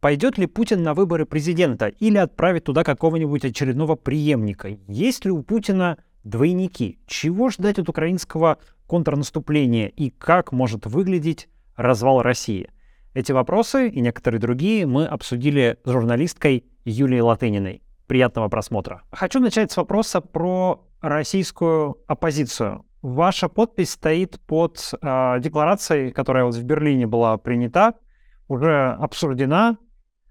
Пойдет ли Путин на выборы президента или отправит туда какого-нибудь очередного преемника? Есть ли у Путина двойники? Чего ждать от украинского контрнаступления и как может выглядеть развал России? Эти вопросы и некоторые другие мы обсудили с журналисткой Юлией Латыниной. Приятного просмотра. Хочу начать с вопроса про российскую оппозицию. Ваша подпись стоит под э, декларацией, которая вот в Берлине была принята, уже обсуждена,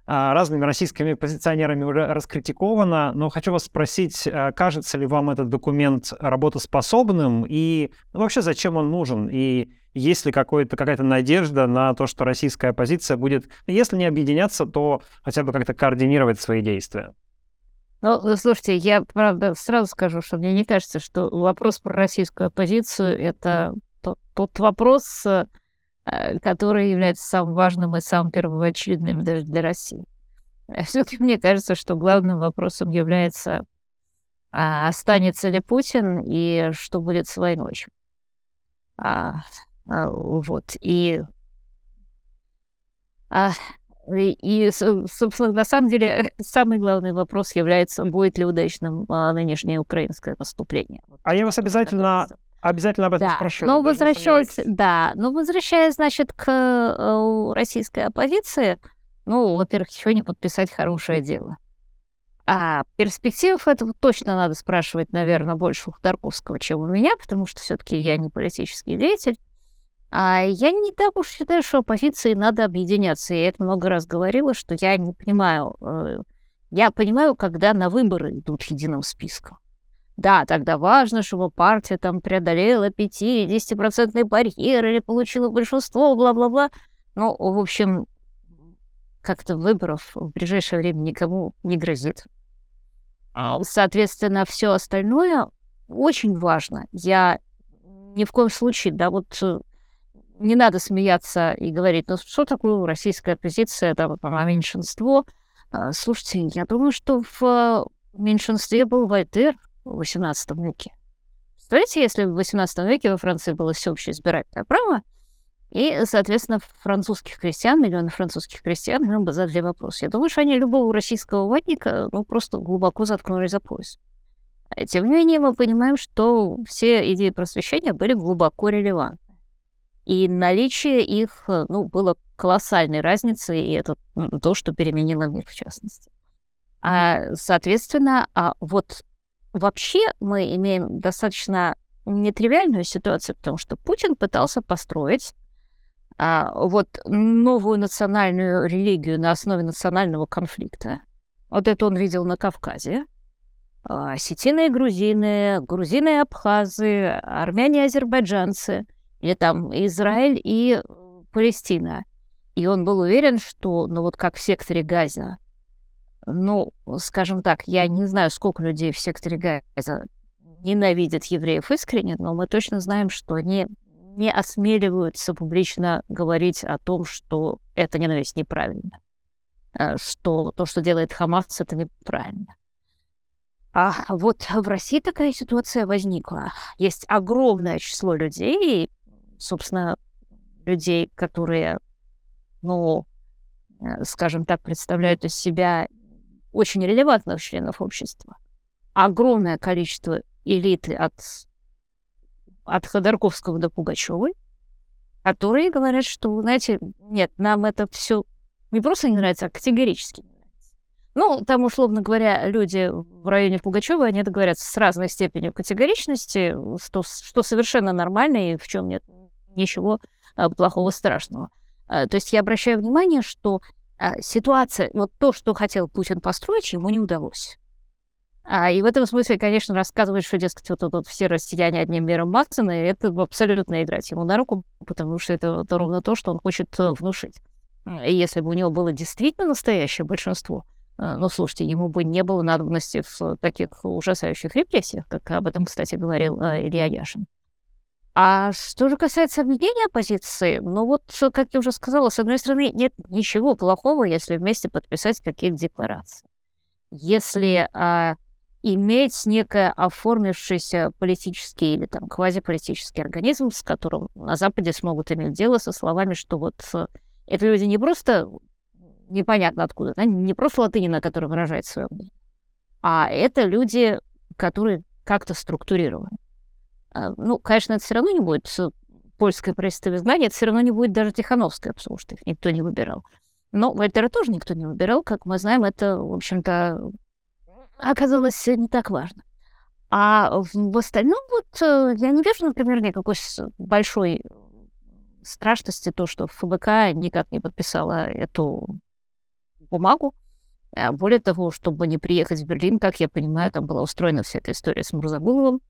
разными российскими позиционерами уже раскритикована, но хочу вас спросить, э, кажется ли вам этот документ работоспособным и ну, вообще зачем он нужен и есть ли какая-то надежда на то, что российская оппозиция будет, если не объединяться, то хотя бы как-то координировать свои действия? Ну, э, слушайте, я, правда, сразу скажу, что мне не кажется, что вопрос про российскую оппозицию — это тот, тот вопрос, э, который является самым важным и самым первоочередным даже для России. Э, Все-таки мне кажется, что главным вопросом является, а, останется ли Путин и что будет с войной. А, а, вот. И а, и, собственно, на самом деле, самый главный вопрос является, будет ли удачным а, нынешнее украинское наступление. А я вас обязательно Обязательно об этом да. спрошу. Но возвращаясь, да, но возвращаясь, значит, к э, российской оппозиции, ну, во-первых, еще не подписать хорошее дело. А перспектив этого точно надо спрашивать, наверное, больше у Ходорковского, чем у меня, потому что все-таки я не политический деятель. А я не так уж считаю, что оппозиции надо объединяться. Я это много раз говорила, что я не понимаю. Э, я понимаю, когда на выборы идут единым списком. Да, тогда важно, чтобы партия там преодолела 5-10% барьер или получила большинство, бла-бла-бла. Ну, в общем, как-то выборов в ближайшее время никому не грозит. А Соответственно, все остальное очень важно. Я ни в коем случае, да, вот э, не надо смеяться и говорить, ну что такое российская оппозиция, это а меньшинство. А, слушайте, я думаю, что в меньшинстве был Вольтер в XVIII веке. Представляете, если в XVIII веке во Франции было всеобщее избирательное право, и, соответственно, французских крестьян, миллионы французских крестьян, им бы задали вопрос. Я думаю, что они любого российского ватника ну, просто глубоко заткнули за пояс. Тем не менее, мы понимаем, что все идеи просвещения были глубоко релевантны. И наличие их э, ну, было колоссальной разницей, и это то, что переменило мир в частности. А, соответственно, а вот вообще мы имеем достаточно нетривиальную ситуацию, потому что Путин пытался построить а, вот новую национальную религию на основе национального конфликта. Вот это он видел на Кавказе. А, осетины и грузины, грузины и абхазы, армяне и азербайджанцы — или там Израиль и Палестина. И он был уверен, что, ну вот как в секторе Газа, ну, скажем так, я не знаю, сколько людей в секторе Газа ненавидят евреев искренне, но мы точно знаем, что они не осмеливаются публично говорить о том, что эта ненависть неправильно, э, что то, что делает Хамас, это неправильно. А вот в России такая ситуация возникла. Есть огромное число людей, собственно, людей, которые, ну, э, скажем так, представляют из себя очень релевантных членов общества. Огромное количество элиты от, от Ходорковского до Пугачевой, которые говорят, что, знаете, нет, нам это все не просто не нравится, а категорически не нравится. Ну, там, условно говоря, люди в районе Пугачева, они это говорят с разной степенью категоричности, что, что совершенно нормально и в чем нет ничего а, плохого, страшного. А, то есть я обращаю внимание, что ситуация, вот то, что хотел Путин построить, ему не удалось. И в этом смысле, конечно, рассказывать, что, дескать, вот тут все россияне одним миром Максона, это абсолютно играть ему на руку, потому что это, это ровно то, что он хочет э, внушить. И если бы у него было действительно настоящее большинство, ну, слушайте, ему бы не было надобности в таких ужасающих репрессиях, как об этом, кстати, говорил Илья Яшин. А что же касается объединения оппозиции, ну вот, как я уже сказала, с одной стороны, нет ничего плохого, если вместе подписать какие-то декларации. Если а, иметь некое оформившийся политический или там квазиполитический организм, с которым на Западе смогут иметь дело со словами, что вот э, это люди не просто непонятно откуда, да? не просто латыни, на которой выражает свое мнение, а это люди, которые как-то структурированы. А, ну, конечно, это все равно не будет польское правительство изгнания, это все равно не будет даже Тихановское, потому что их никто не выбирал. Но Вольтера тоже никто не выбирал, как мы знаем, это, в общем-то, оказалось не так важно. А в остальном вот э, я не вижу, например, никакой большой страшности то, что ФБК никак не подписала эту бумагу. А более того, чтобы не приехать в Берлин, как я понимаю, там была устроена вся эта история с Мурзагуловым.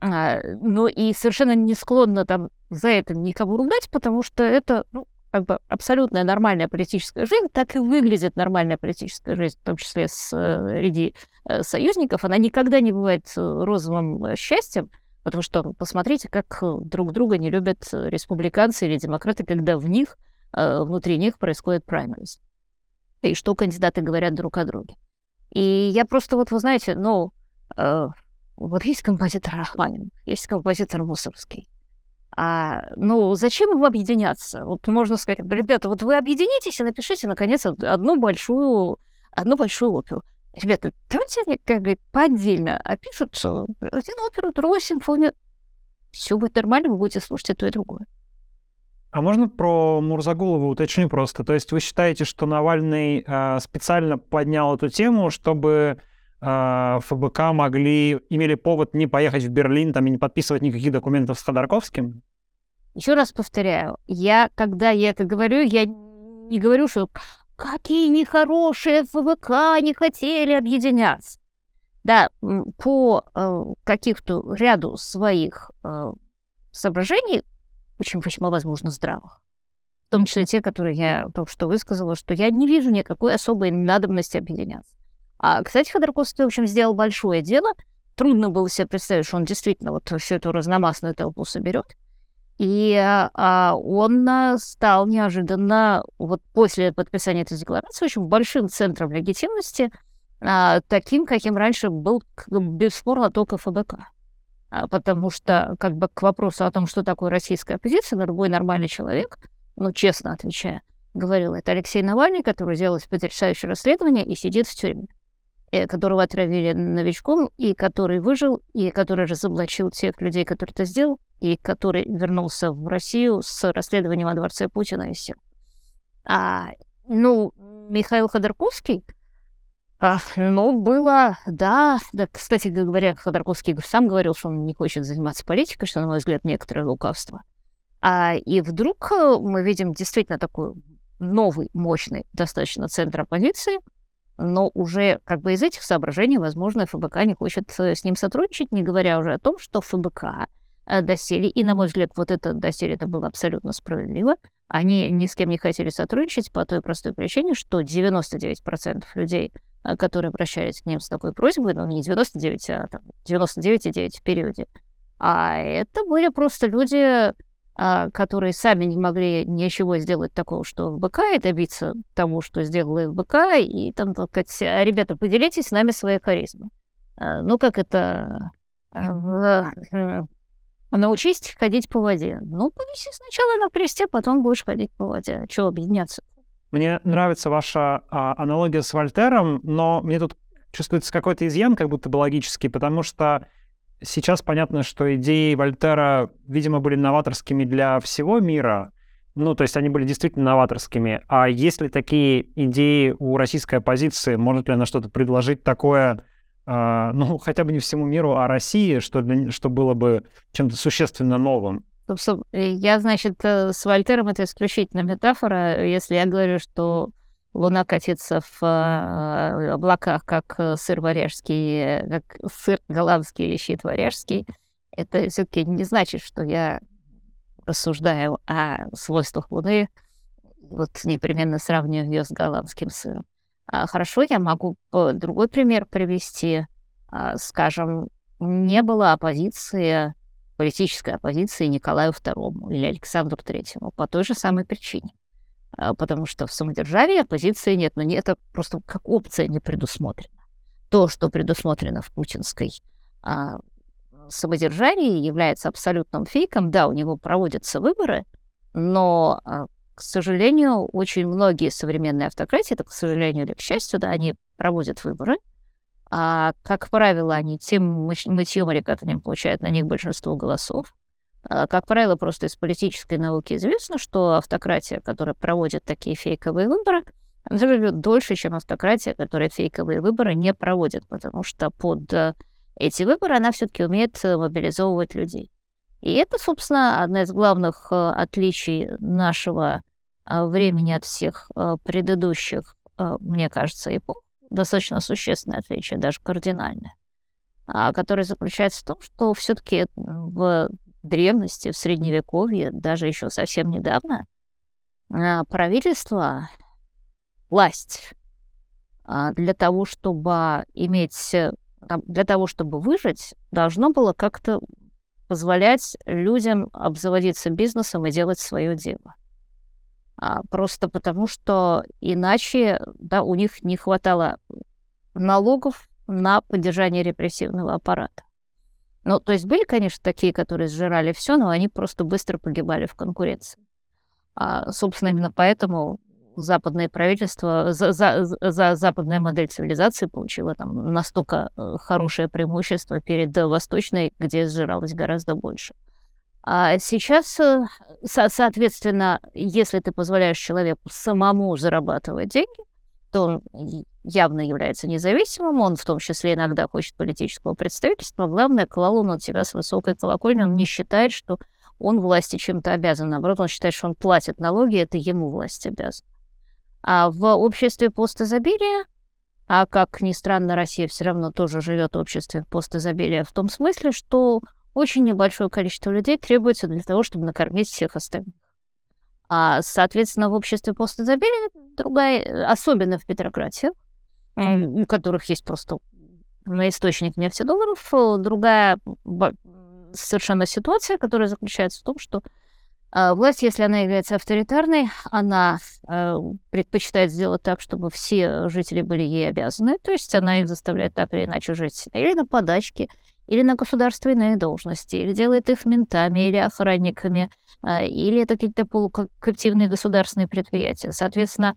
А, ну и совершенно не склонна там за это никого ругать, потому что это ну, как бы абсолютная нормальная политическая жизнь, так и выглядит нормальная политическая жизнь, в том числе среди э, союзников. Она никогда не бывает э, розовым э, счастьем, потому что посмотрите, как друг друга не любят республиканцы или демократы, когда в них, внутри них происходит праймерис. И что кандидаты говорят друг о друге. И я просто вот, вы знаете, ну, вот есть композитор Рахманин, есть композитор Мусорский. А, ну, зачем им объединяться? Вот можно сказать, ребята, вот вы объединитесь и напишите, наконец, одну большую, одну большую оперу. Ребята, давайте они как бы по отдельно опишут один оперу, другую симфонию. Все будет нормально, вы будете слушать и то, и другое. А можно про Мурзагулова уточню просто? То есть вы считаете, что Навальный э, специально поднял эту тему, чтобы ФБК могли, имели повод не поехать в Берлин там, и не подписывать никаких документов с Ходорковским? Еще раз повторяю, я, когда я это говорю, я не говорю, что какие нехорошие ФБК не хотели объединяться. Да, по э, каких-то ряду своих э, соображений, очень весьма возможно здравых, в том числе те, которые я только что высказала, что я не вижу никакой особой надобности объединяться. А, кстати, Ходорковский, в общем, сделал большое дело. Трудно было себе представить, что он действительно вот всю эту разномастную толпу соберет. И а, он а, стал неожиданно, вот после подписания этой декларации, очень большим центром легитимности, а, таким, каким раньше был бесспорно только ФБК. А, потому что, как бы к вопросу о том, что такое российская оппозиция, любой нормальный человек, ну, честно отвечая, говорил, это Алексей Навальный, который сделал потрясающее расследование и сидит в тюрьме. Э, которого отравили новичком, и который выжил, и который разоблачил тех людей, которые это сделал, и который вернулся в Россию с расследованием о дворце Путина и все. А, ну, Михаил Ходорковский, а, ну, было, да, да, кстати говоря, Ходорковский сам говорил, что он не хочет заниматься политикой, что, на мой взгляд, некоторое лукавство. А, и вдруг э, мы видим действительно такой новый, мощный достаточно центр оппозиции — но уже как бы из этих соображений, возможно, ФБК не хочет э, с ним сотрудничать, не говоря уже о том, что ФБК э, доселе, и, на мой взгляд, вот это доселе это было абсолютно справедливо, они ни с кем не хотели сотрудничать по той простой причине, что 99% людей, э, которые обращались к ним с такой просьбой, ну, не 99, а там, 99,9 в периоде, а это были просто люди, которые сами не могли ничего сделать такого, что в БК, и добиться тому, что сделала ФБК, и там, так сказать, «А, ребята, поделитесь с нами своей харизмой. А, ну, как это... Научись ходить по воде. Ну, повиси сначала на кресте, потом будешь ходить по воде. Чего объединяться? Мне нравится ваша а, аналогия с Вольтером, но мне тут чувствуется какой-то изъян, как будто бы логический, потому что Сейчас понятно, что идеи Вольтера, видимо, были новаторскими для всего мира. Ну, то есть они были действительно новаторскими. А есть ли такие идеи у российской оппозиции? Может ли она что-то предложить такое, э, ну, хотя бы не всему миру, а России, что, для, что было бы чем-то существенно новым? Я, значит, э, с Вольтером это исключительно метафора. Если я говорю, что Луна катится в э, облаках, как э, сыр варяжский, э, как сыр голландский или щит варяжский. Это все-таки не значит, что я рассуждаю о свойствах Луны, вот непременно сравниваю ее с голландским сыром. А, хорошо, я могу другой пример привести. А, скажем, не было оппозиции, политической оппозиции Николаю II или Александру III по той же самой причине. А, потому что в самодержавии оппозиции нет, но не, это просто как опция не предусмотрена. То, что предусмотрено в путинской а, самодержавии, является абсолютным фейком. Да, у него проводятся выборы, но а, к сожалению, очень многие современные автократии, это, к сожалению или к счастью, да, они проводят выборы, а, как правило, они тем мытьем или катанием получают на них большинство голосов. А, как правило, просто из политической науки известно, что автократия, которая проводит такие фейковые выборы, она живет дольше, чем автократия, которая фейковые выборы не проводит, потому что под э, эти выборы она все-таки умеет э, мобилизовывать людей. И это, собственно, одна из главных э, отличий нашего времени от всех предыдущих, мне кажется, эпох. Достаточно существенное отличие, даже кардинальное, а, которое заключается в том, что все-таки в древности, в средневековье, даже еще совсем недавно, а, правительство, власть а, для того, чтобы иметь, для того, чтобы выжить, должно было как-то позволять людям обзаводиться бизнесом и делать свое дело. А, просто потому, что иначе да, у них не хватало налогов на поддержание репрессивного аппарата. Ну, то есть были, конечно, такие, которые сжирали все, но они просто быстро погибали в конкуренции. А, собственно, именно поэтому западное правительство, за, за, за западная модель цивилизации получила там настолько э, хорошее преимущество перед восточной, где сжиралось гораздо больше. А сейчас, э, со соответственно, если ты позволяешь человеку самому зарабатывать деньги, то явно является независимым, он в том числе иногда хочет политического представительства. Главное, клал он от себя с высокой колокольни, он не считает, что он власти чем-то обязан. Наоборот, он считает, что он платит налоги, это ему власть обязана. А в обществе постизобилия, а как ни странно, Россия все равно тоже живет в обществе постизобилия в том смысле, что очень небольшое количество людей требуется для того, чтобы накормить всех остальных. А, соответственно, в обществе постизобилия другая, особенно в Петрократии, у которых есть просто на источник нефтедолларов, другая совершенно ситуация, которая заключается в том, что а, власть, если она является авторитарной, она э, предпочитает сделать так, чтобы все жители были ей обязаны, то есть она их заставляет так или иначе жить или на подачке, или на государственные должности, или делает их ментами или охранниками, или это какие-то полуколлективные государственные предприятия. Соответственно,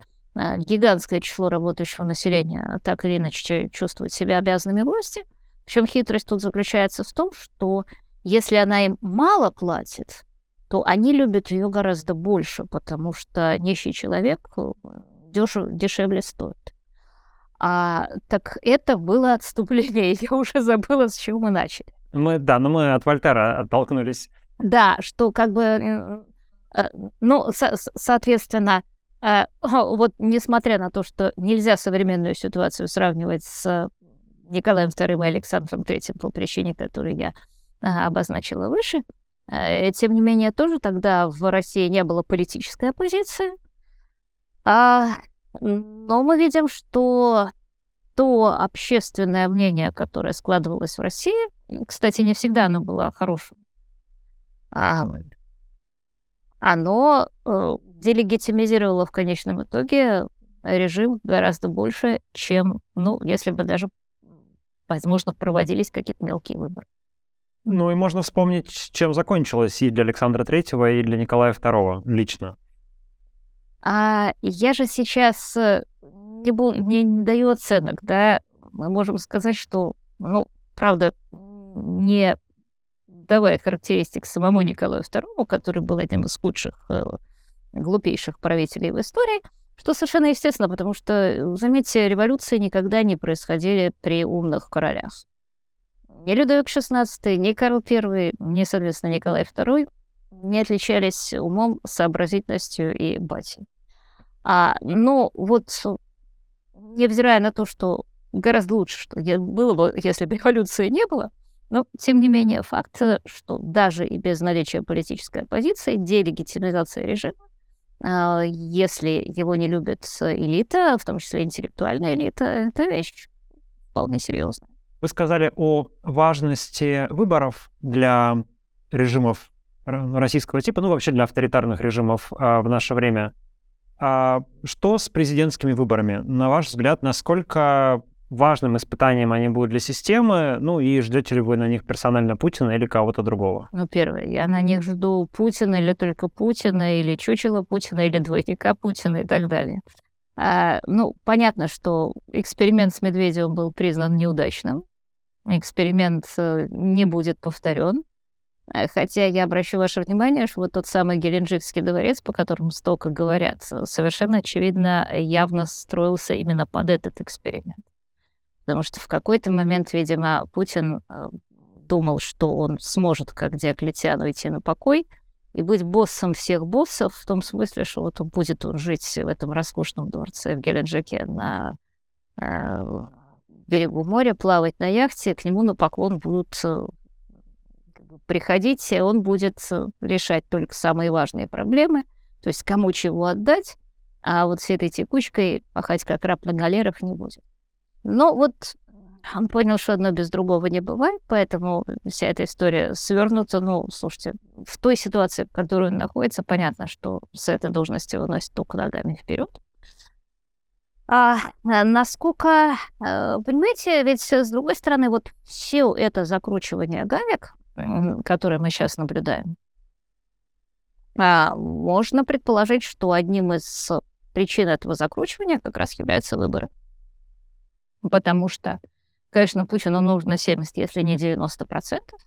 гигантское число работающего населения так или иначе чувствует себя обязанными власти. Причем хитрость тут заключается в том, что если она им мало платит, то они любят ее гораздо больше, потому что нищий человек э, дешев, дешевле стоит. А, так это было отступление. Я уже забыла, с чего мы начали. Мы, да, но мы от Вольтера оттолкнулись. Да, что как бы, э, э, ну, со соответственно, вот несмотря на то, что нельзя современную ситуацию сравнивать с Николаем II и Александром III по причине, которую я обозначила выше, тем не менее, тоже тогда в России не было политической оппозиции, а но мы видим, что то общественное мнение, которое складывалось в России, кстати, не всегда оно было хорошим, а, оно э, делегитимизировало в конечном итоге режим гораздо больше, чем, ну, если бы даже, возможно, проводились какие-то мелкие выборы. Ну и можно вспомнить, чем закончилось и для Александра Третьего, и для Николая Второго лично. А я же сейчас э, не, бу- мне не даю оценок, да, мы можем сказать, что, ну, правда, не давая характеристик самому Николаю II, который был одним из худших, э, глупейших правителей в истории, что совершенно естественно, потому что, заметьте, революции никогда не происходили при умных королях. Ни Людовик XVI, ни Карл I, ни, соответственно, Николай II не отличались умом, сообразительностью и бати. А, но вот невзирая на то, что гораздо лучше, что было бы, если бы революции не было, но, тем не менее, факт, что даже и без наличия политической оппозиции, делегитимизация режима, если его не любит элита, в том числе интеллектуальная элита, это вещь вполне серьезная. Вы сказали о важности выборов для режимов российского типа, ну вообще для авторитарных режимов а, в наше время. А что с президентскими выборами? На ваш взгляд, насколько важным испытанием они будут для системы? Ну и ждете ли вы на них персонально Путина или кого-то другого? Ну, первое, я на них жду Путина или только Путина, или чучело Путина, или двойника Путина и так далее. А, ну, понятно, что эксперимент с Медведевым был признан неудачным. Эксперимент э, не будет повторен. Э, хотя я обращу ваше внимание, что вот тот самый Геленджикский дворец, по которому столько говорят, совершенно очевидно явно строился именно под этот эксперимент. Потому что в какой-то момент, видимо, Путин э, думал, что он сможет, как Диоклетиан, уйти на покой и быть боссом всех боссов, в том смысле, что вот он будет он жить в этом роскошном дворце в Геленджике на э, берегу моря, плавать на яхте, к нему на поклон будут э, приходить, и он будет решать только самые важные проблемы, то есть кому чего отдать, а вот с этой текучкой пахать как раб на галерах не будет. Но вот он понял, что одно без другого не бывает, поэтому вся эта история свернута. Ну, слушайте, в той ситуации, в которой он находится, понятно, что с этой должности выносит только ногами вперед. А, а насколько, э, понимаете, ведь с другой стороны, вот все это закручивание гаек, которое мы сейчас наблюдаем, а, можно предположить, что одним из причин этого закручивания как раз являются выборы потому что, конечно, Путину нужно 70, если не 90 процентов.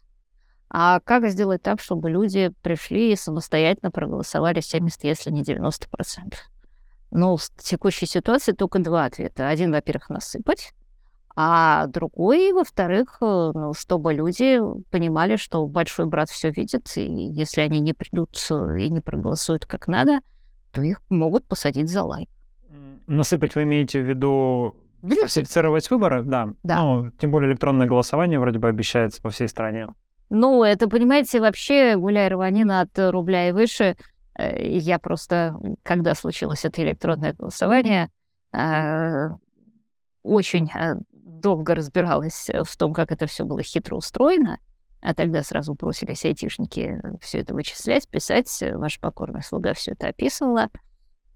А как сделать так, чтобы люди пришли и самостоятельно проголосовали 70, если не 90 процентов? Ну, в текущей ситуации только два ответа. Один, во-первых, насыпать, а другой, во-вторых, э, ну, чтобы люди понимали, что большой брат все видит, и если они не придут и не проголосуют как надо, то их могут посадить за лайк. Насыпать вы имеете в виду Фальсифицировать выборы, да. Да. Ну, тем более электронное голосование вроде бы обещается по всей стране. Ну, это, понимаете, вообще гуляй рванина от рубля и выше. Э, я просто, когда случилось это электронное голосование, э, очень э, долго разбиралась в том, как это все было хитро устроено. А тогда сразу бросились айтишники все это вычислять, писать. Ваш покорный слуга все это описывала.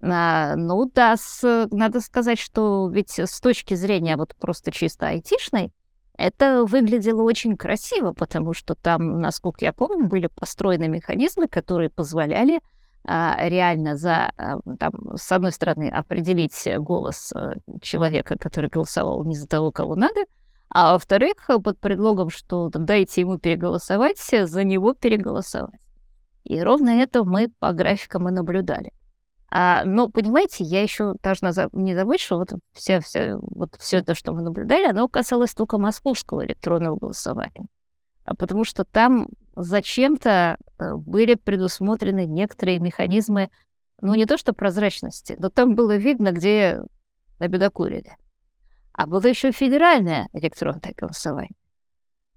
А, ну да, с, надо сказать, что ведь с точки зрения вот просто чисто айтишной, это выглядело очень красиво, потому что там, насколько я помню, были построены механизмы, которые позволяли а, реально за, а, там, с одной стороны, определить голос а, человека, который голосовал не за того, кого надо, а во-вторых, под предлогом, что дайте ему переголосовать, за него переголосовать. И ровно это мы по графикам и наблюдали. А, но, понимаете, я еще должна за... не забыть, что вот все, все, вот все это, что мы наблюдали, оно касалось только московского электронного голосования. А потому что там зачем-то э, были предусмотрены некоторые механизмы, ну, не то что прозрачности, но там было видно, где набедокурили. А было еще федеральное электронное голосование.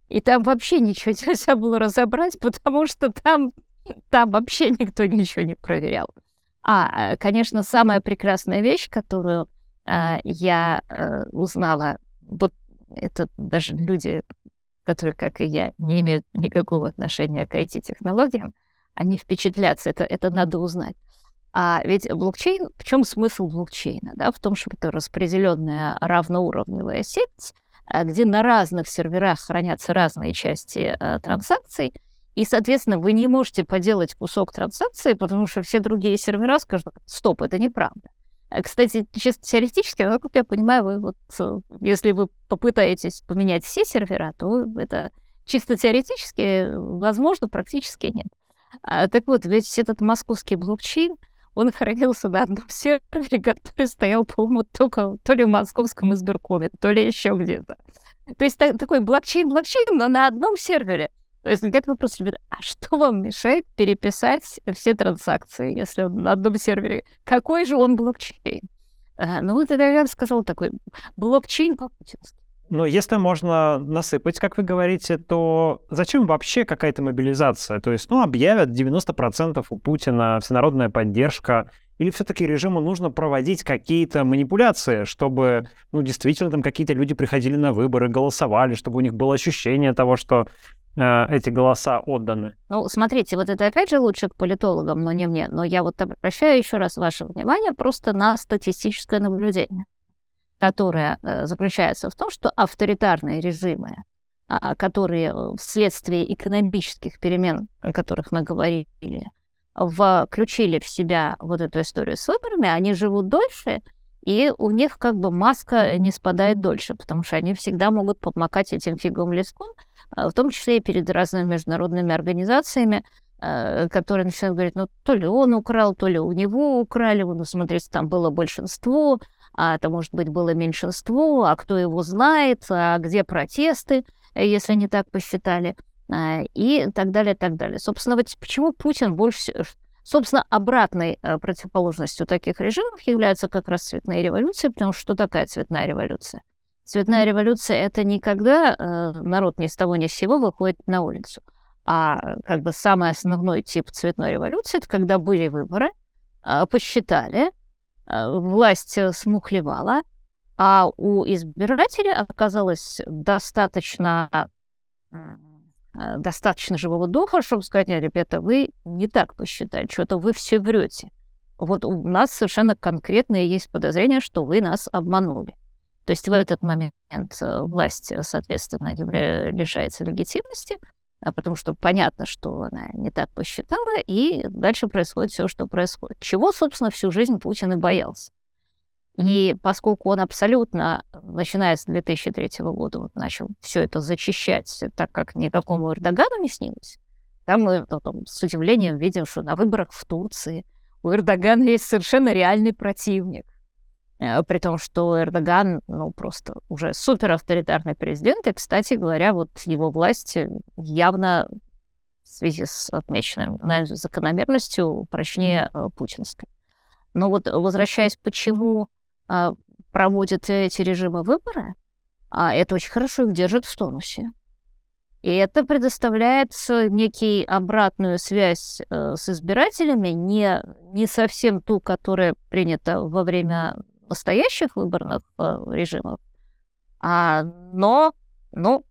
И там вообще ничего нельзя было разобрать, потому что там, там вообще никто ничего не проверял. А, э, конечно, самая прекрасная вещь, которую а, я а, узнала, вот это даже люди, которые, как и я, не имеют никакого отношения к IT-технологиям, они впечатлятся, это, это надо узнать. А ведь блокчейн, в чем смысл блокчейна? Да? В том, что это распределенная равноуровневая сеть, где на разных серверах хранятся разные части а, транзакций, и, соответственно, вы не можете поделать кусок транзакции, потому что все другие сервера скажут, стоп, это неправда. Э, кстати, чисто теоретически, как я понимаю, вы вот, э, если вы попытаетесь поменять все сервера, то это чисто теоретически возможно, практически нет. А, так вот, ведь этот московский блокчейн, он хранился на одном сервере, который стоял, по-моему, только то ли в московском избиркоме, то ли еще где-то. То есть так, такой блокчейн-блокчейн, но на одном сервере. Возникает вопрос, ребята, а что вам мешает переписать все транзакции, если он на одном сервере? Какой же он блокчейн? А, ну, вот это я сказал такой блокчейн по-путински. Но если можно насыпать, как вы говорите, то зачем вообще какая-то мобилизация? То есть, ну, объявят 90% у Путина всенародная поддержка, или все-таки режиму нужно проводить какие-то манипуляции, чтобы, ну, действительно, там какие-то люди приходили на выборы, голосовали, чтобы у них было ощущение того, что эти голоса отданы. Ну, смотрите, вот это опять же лучше к политологам, но не мне. Но я вот обращаю еще раз ваше внимание просто на статистическое наблюдение. которая э, заключается в том, что авторитарные режимы, а, которые э, вследствие экономических перемен, о которых мы говорили, включили в себя вот эту историю с выборами, они живут дольше, и у них как бы маска не спадает дольше, потому что они всегда могут помакать этим фиговым листком, в том числе и перед разными международными организациями, Э, которые начинают говорить, ну, то ли он украл, то ли у него украли, ну, смотрите, там было большинство, а это, может быть, было меньшинство, а кто его знает, а где протесты, если они так посчитали, а, и так далее, так далее. Собственно, вот почему Путин больше... Собственно, обратной э, противоположностью таких режимов является как раз цветная революция, потому что такая цветная революция? Цветная революция — это не когда э, народ ни с того ни с сего выходит на улицу, а как бы самый основной тип цветной революции, это когда были выборы, а, посчитали, а, власть э, смухлевала, а у избирателей оказалось достаточно, а, достаточно живого духа, чтобы сказать, ребята, вы не так посчитали, что-то вы все врете. Вот у нас совершенно конкретное есть подозрение, что вы нас обманули. То есть в этот момент э, власть, соответственно, лишается легитимности, а потому что понятно, что она не так посчитала, и дальше происходит все, что происходит. Чего, собственно, всю жизнь Путин и боялся. И поскольку он абсолютно, начиная с 2003 года, вот, начал все это зачищать, так как никакому Эрдогану не снилось, там мы потом с удивлением видим, что на выборах в Турции у Эрдогана есть совершенно реальный противник. Э, при том, что Эрдоган, ну, просто уже супер авторитарный президент, и, кстати говоря, вот его власть явно в связи с отмеченной наверное, закономерностью прочнее э, путинской. Но вот возвращаясь, почему э, проводят эти режимы выборы, а это очень хорошо их держит в тонусе. И это предоставляет некий обратную связь э, с избирателями, не, не совсем ту, которая принята во время настоящих выборных э, режимов, а, но, ну,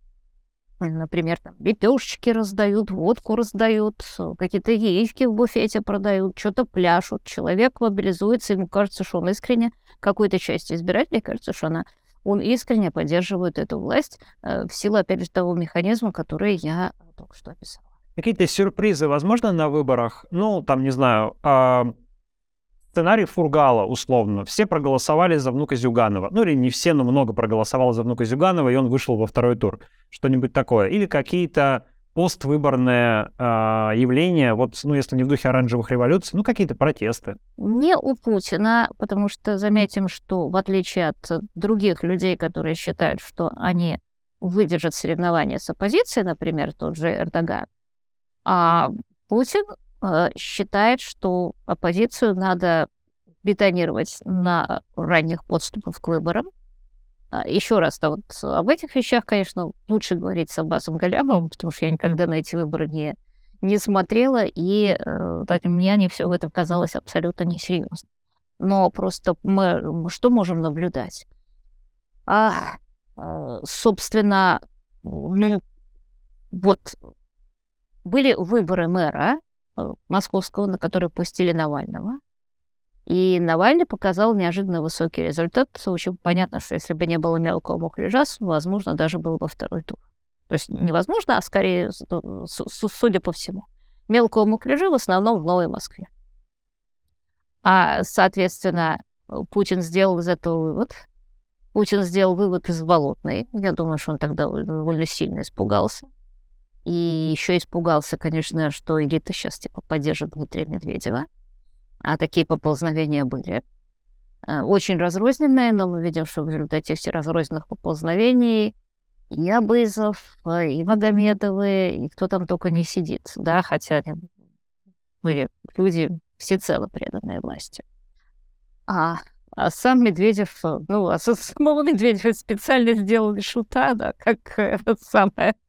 например, там лепешечки раздают, водку раздают, какие-то яички в буфете продают, что-то пляшут, человек мобилизуется, ему кажется, что он искренне, какой-то части избирателей кажется, что она, он искренне поддерживает эту власть э, в силу, опять же, того механизма, который я только что описала. Какие-то сюрпризы возможно на выборах? Ну, там, не знаю, э сценарий Фургала, условно, все проголосовали за внука Зюганова. Ну или не все, но много проголосовало за внука Зюганова, и он вышел во второй тур. Что-нибудь такое. Или какие-то поствыборные э, явления, вот, ну, если не в духе оранжевых революций, ну, какие-то протесты. Не у Путина, потому что заметим, что в отличие от других людей, которые считают, что они выдержат соревнования с оппозицией, например, тот же Эрдоган, а Путин считает, что оппозицию надо бетонировать на ранних подступах к выборам. А, Еще раз, да, вот об этих вещах, конечно, лучше говорить с Аббасом Галямовым, потому что я никогда на эти выборы не, не смотрела, и э, так, мне не все это казалось абсолютно несерьезно. Но просто мы что можем наблюдать? А, э, собственно, ну, вот были выборы мэра, Э, московского, на который пустили Навального. И Навальный показал неожиданно высокий результат. В общем, понятно, что если бы не было мелкого мухляжа, возможно, даже был бы второй тур. То есть невозможно, а скорее, судя по всему. Мелкого мухляжа в основном в Новой Москве. А, соответственно, Путин сделал из этого вывод. Путин сделал вывод из Болотной. Я думаю, что он тогда довольно сильно испугался. И еще испугался, конечно, что элита сейчас типа поддержит Дмитрия Медведева. А такие поползновения были. Э, очень разрозненные, но мы видим, что в результате всех разрозненных поползновений и Абызов, и Магомедовы, и кто там только не сидит, да, хотя были люди всецело преданные власти. А, а сам Медведев, ну, а самого Медведева специально сделали шута, да, как это самое Э,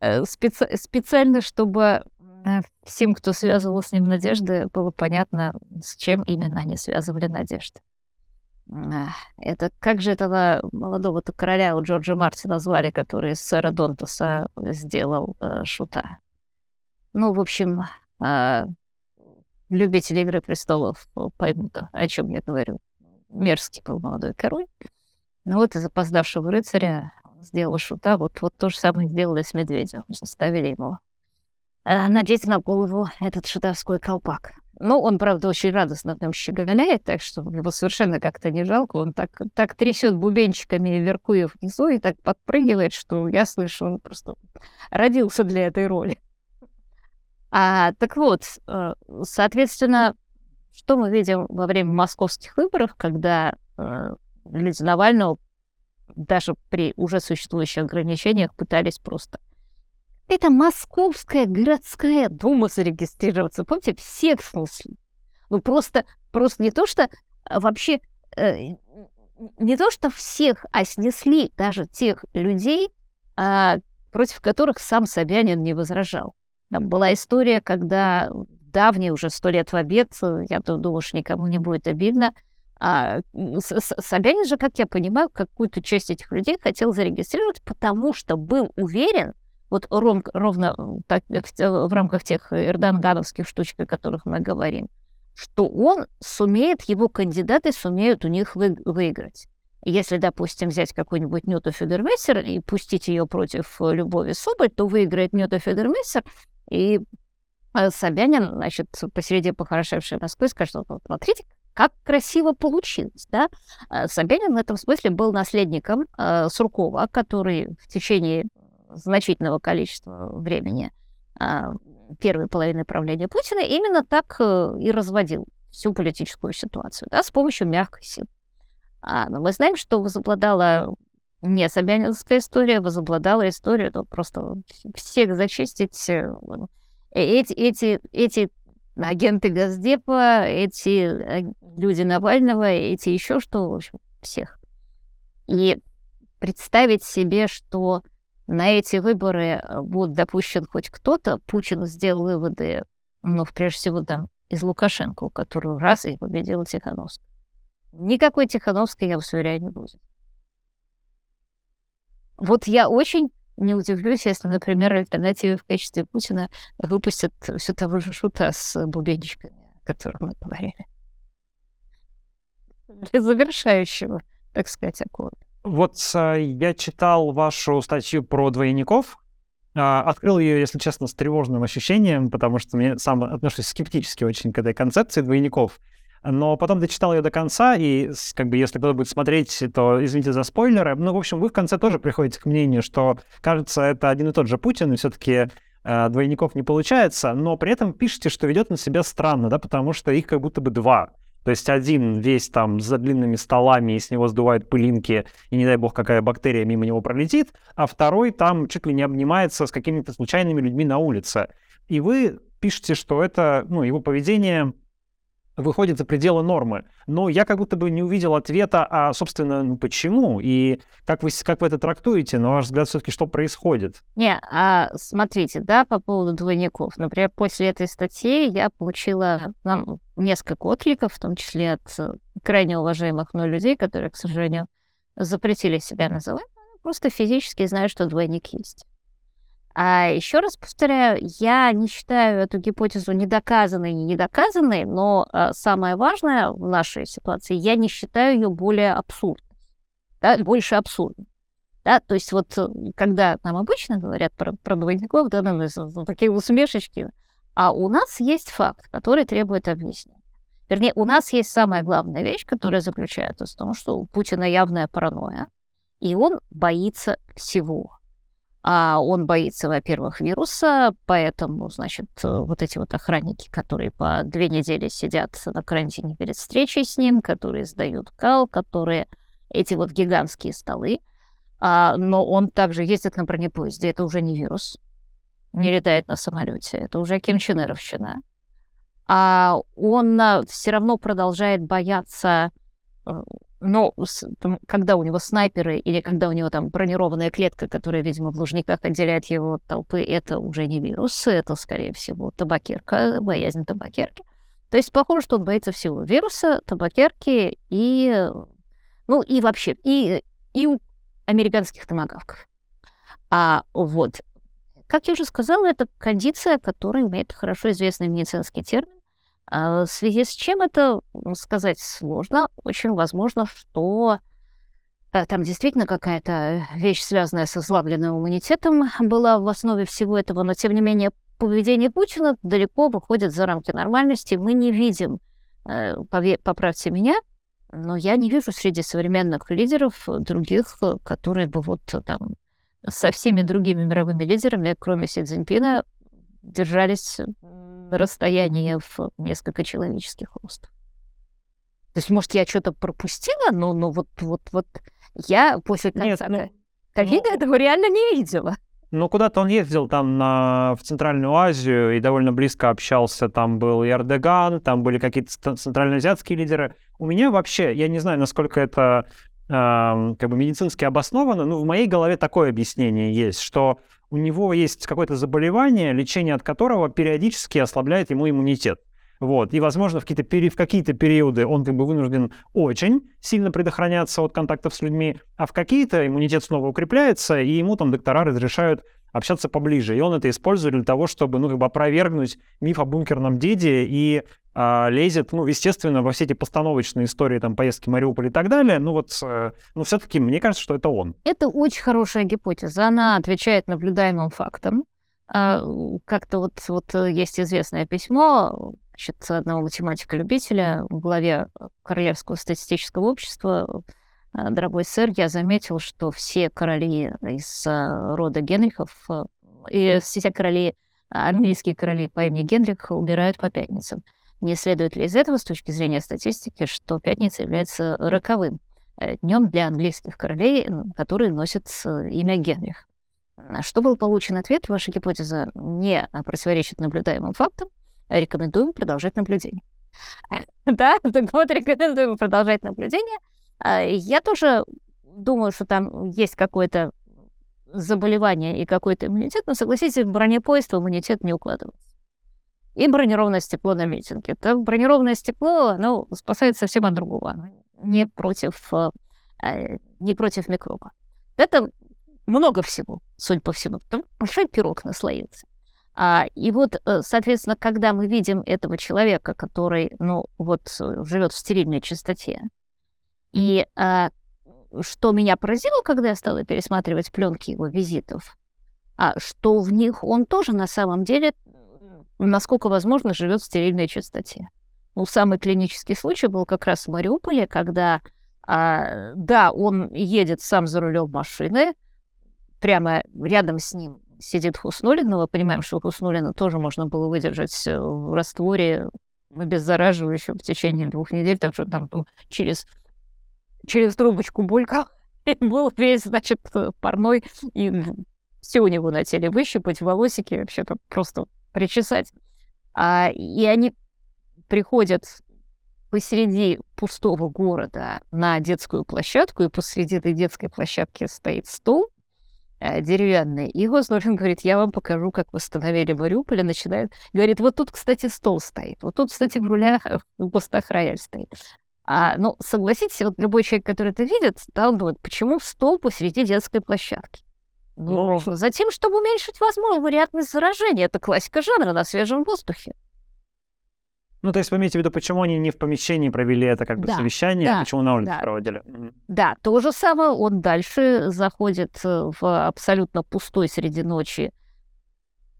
специ- специально, чтобы э, всем, кто связывал с ним надежды, было понятно, с чем именно они связывали надежды. Это как же этого молодого-то короля у Джорджа Мартина звали, который из сэра Донтуса сделал э, шута. Ну, в общем, э, любители «Игры престолов» поймут, о чем я говорю. мерзкий был молодой король. Ну вот из опоздавшего рыцаря сделал шута, вот, вот то же самое сделали с медведем. Заставили ему э, надеть на голову этот шутовской колпак. Ну, он, правда, очень радостно там щеголяет, так что его совершенно как-то не жалко. Он так, так трясет бубенчиками вверху внизу и так подпрыгивает, что я слышу, он просто родился для этой роли. А, так вот, э, соответственно, что мы видим во время московских выборов, когда э, люди Навального даже при уже существующих ограничениях пытались просто это Московская городская дума зарегистрироваться. Помните, всех снесли. Ну просто, просто не то, что а, вообще, э, не то, что всех, а снесли даже тех людей, э, против которых сам Собянин не возражал. Там была история, когда давний, уже сто лет в обед, я думаю, что никому не будет обидно, а, Собянин же, как я понимаю, какую-то часть этих людей хотел зарегистрировать, потому что был уверен, вот ром, ровно так, в рамках тех эрдогановских штучек, о которых мы говорим, что он сумеет, его кандидаты сумеют у них вы, выиграть. Если, допустим, взять какую-нибудь Нюту Федермессер и пустить ее против Любови Соболь, то выиграет Нюта Федермессер, и э, Собянин, значит, посреди похорошевшей Москвы скажет, вот, смотрите, как красиво получилось, да? Э, Собянин в этом смысле был наследником э, Суркова, который в течение значительного количества времени а, первой половины правления Путина именно так э, и разводил всю политическую ситуацию, да, с помощью мягкой силы. А, но мы знаем, что возобладала не Собянинская история, возобладала история, то просто всех зачистить. Э, эти, эти, эти агенты Газдепа, эти люди Навального, эти еще что, в общем, всех. И представить себе, что на эти выборы э, будет допущен хоть кто-то, Путин сделал выводы, ну, прежде всего, там, из Лукашенко, у которого раз и победила Тихановская. Никакой Тихановской, я вас уверяю, не будет. Вот я очень не удивлюсь, если, например, альтернативы в качестве Путина выпустят все того же шута с бубенчиками, о котором мы говорили. Для завершающего, так сказать, аккорда. Вот а, я читал вашу статью про двойников, а, открыл ее, если честно, с тревожным ощущением, потому что я сам отношусь скептически очень к этой концепции двойников. Но потом дочитал ее до конца, и как бы если кто-то будет смотреть, то извините за спойлеры. Ну, в общем, вы в конце тоже приходите к мнению, что, кажется, это один и тот же Путин, и все-таки э, двойников не получается, но при этом пишете, что ведет на себя странно, да, потому что их как будто бы два. То есть один весь там за длинными столами, и с него сдувают пылинки, и не дай бог какая бактерия мимо него пролетит, а второй там чуть ли не обнимается с какими-то случайными людьми на улице. И вы пишете, что это, ну, его поведение выходит за пределы нормы. Но я как будто бы не увидел ответа, а, собственно, ну, почему и как вы, как вы это трактуете, на ваш взгляд, все-таки что происходит? Не, а смотрите, да, по поводу двойников. Например, после этой статьи я получила нам несколько откликов, в том числе от э, крайне уважаемых мной людей, которые, к сожалению, запретили себя называть, просто физически знают, что двойник есть. А еще раз повторяю, я не считаю эту гипотезу недоказанной, не недоказанной, но а, самое важное в нашей ситуации, я не считаю ее более абсурдной, да, больше абсурдной. Да, то есть вот э, когда нам обычно говорят про, про двойников, да, ну, такие усмешечки, а у нас есть факт, который требует объяснения. Вернее, у нас есть самая главная вещь, которая заключается в том, что у Путина явная паранойя, и он боится всего. А он боится, во-первых, вируса, поэтому, значит, вот эти вот охранники, которые по две недели сидят на карантине перед встречей с ним, которые сдают кал, которые эти вот гигантские столы. А, но он также ездит на бронепоезде, это уже не вирус, не летает на самолете, это уже Ким Чен Ыровщина. А он а, все равно продолжает бояться но когда у него снайперы или когда у него там бронированная клетка, которая, видимо, в Лужниках отделяет его от толпы, это уже не вирус, это, скорее всего, табакерка, боязнь табакерки. То есть похоже, что он боится всего вируса, табакерки и, ну, и вообще, и, и американских томагавков. А вот, как я уже сказала, это кондиция, которая имеет хорошо известный медицинский термин в связи с чем это сказать сложно. Очень возможно, что э, там действительно какая-то вещь, связанная со ослабленным иммунитетом, была в основе всего этого, но тем не менее поведение Путина далеко выходит за рамки нормальности. Мы не видим, э, поправьте меня, но я не вижу среди современных лидеров других, которые бы вот там со всеми другими мировыми лидерами, кроме Си Цзиньпина, держались на расстоянии в несколько человеческих ростов. То есть, может, я что-то пропустила, но, но вот, вот, вот я после конца Нет, ну, ковида ну, этого реально не видела. Ну, куда-то он ездил там на, в Центральную Азию и довольно близко общался. Там был и Эрдоган, там были какие-то центральноазиатские лидеры. У меня вообще, я не знаю, насколько это как бы медицински обосновано, но в моей голове такое объяснение есть, что у него есть какое-то заболевание, лечение от которого периодически ослабляет ему иммунитет. Вот. И, возможно, в какие-то, пери... в какие-то периоды он как бы вынужден очень сильно предохраняться от контактов с людьми, а в какие-то иммунитет снова укрепляется, и ему там доктора разрешают общаться поближе. И он это использует для того, чтобы ну, как бы опровергнуть миф о бункерном деде и а, лезет, ну, естественно, во все эти постановочные истории, там, поездки в Мариуполь и так далее. Ну, вот, э, ну, все-таки мне кажется, что это он. Это очень хорошая гипотеза. Она отвечает наблюдаемым фактам. А, как-то вот, вот есть известное письмо значит, одного математика-любителя в главе Королевского статистического общества. А, Дорогой сэр, я заметил, что все короли из а, рода Генрихов э, и все короли, армейские короли по имени Генрих умирают по пятницам. Не следует ли из этого, с точки зрения статистики, что пятница является роковым э, днем для английских королей, которые носят э, имя Генрих? Что был получен ответ? Ваша гипотеза не противоречит наблюдаемым фактам. Рекомендуем продолжать наблюдение. Да, так вот, рекомендуем продолжать наблюдение. А, я тоже думаю, что там есть какое-то заболевание и какой-то иммунитет, но, согласитесь, в бронепоезд иммунитет не укладывается и бронированное стекло на митинге. Это бронированное стекло, оно спасает совсем от другого, не против, э, не против микроба. Это много всего, судя по всему. Там большой пирог наслоился. А, и вот, э, соответственно, когда мы видим этого человека, который, ну, вот, живет в стерильной чистоте, и а, что меня поразило, когда я стала пересматривать пленки его визитов, а, что в них он тоже на самом деле насколько возможно, живет в стерильной чистоте. Ну, самый клинический случай был как раз в Мариуполе, когда, а, да, он едет сам за рулем машины, прямо рядом с ним сидит Хуснулин, но мы понимаем, что Хуснулина тоже можно было выдержать э, в растворе обеззараживающем в течение двух недель, так что там через, через трубочку булькал, и был весь, значит, парной, и все у него на теле выщипать, волосики, вообще-то просто причесать. А, и они приходят посреди пустого города на детскую площадку, и посреди этой детской площадки стоит стол э, деревянный. И Гословин говорит, я вам покажу, как восстановили Мариуполь, и начинает, говорит, вот тут, кстати, стол стоит, вот тут, кстати, в рулях, в кустах рояль стоит. А, ну, согласитесь, вот любой человек, который это видит, да, он думает, почему стол посреди детской площадки? Ну, затем, чтобы уменьшить возможную вероятность заражения. Это классика жанра на свежем воздухе. Ну, то есть, вы имеете в виду, почему они не в помещении провели это как бы да, совещание, а да, а почему на улице да. проводили? Да, то же самое. Он дальше заходит э, в абсолютно пустой среди ночи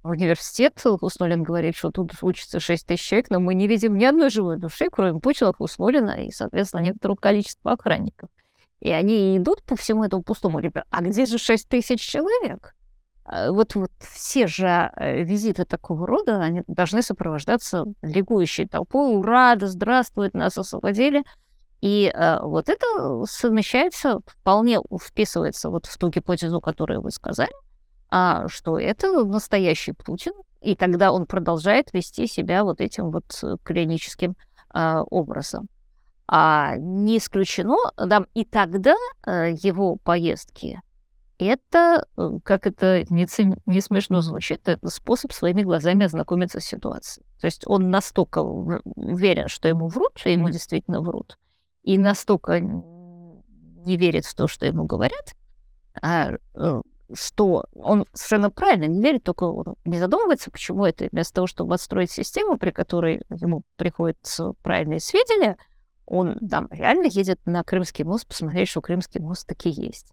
университет. Хуснулин говорит, что тут учится 6 тысяч человек, но мы не видим ни одной живой души, кроме Пучила, Хуснулина и, соответственно, некоторого количества охранников. И они идут по всему этому пустому. Ребят, а где же 6 тысяч человек? А, вот, вот все же э, визиты такого рода, они должны сопровождаться ликующей толпой. Ура, да здравствует, нас освободили. И э, вот это совмещается, вполне вписывается вот в ту гипотезу, которую вы сказали, а, что это настоящий Путин, и тогда он продолжает вести себя вот этим вот э, клиническим а, образом. А не исключено, да, и тогда э, его поездки это, э, как это не, не смешно звучит, это способ своими глазами ознакомиться с ситуацией. То есть он настолько уверен, что ему врут, что ему действительно врут, и настолько не верит в то, что ему говорят, а, что он совершенно правильно не верит, только он не задумывается, почему это. Вместо того, чтобы отстроить систему, при которой ему приходят правильные сведения, он там реально едет на Крымский мост посмотреть, что Крымский мост таки есть.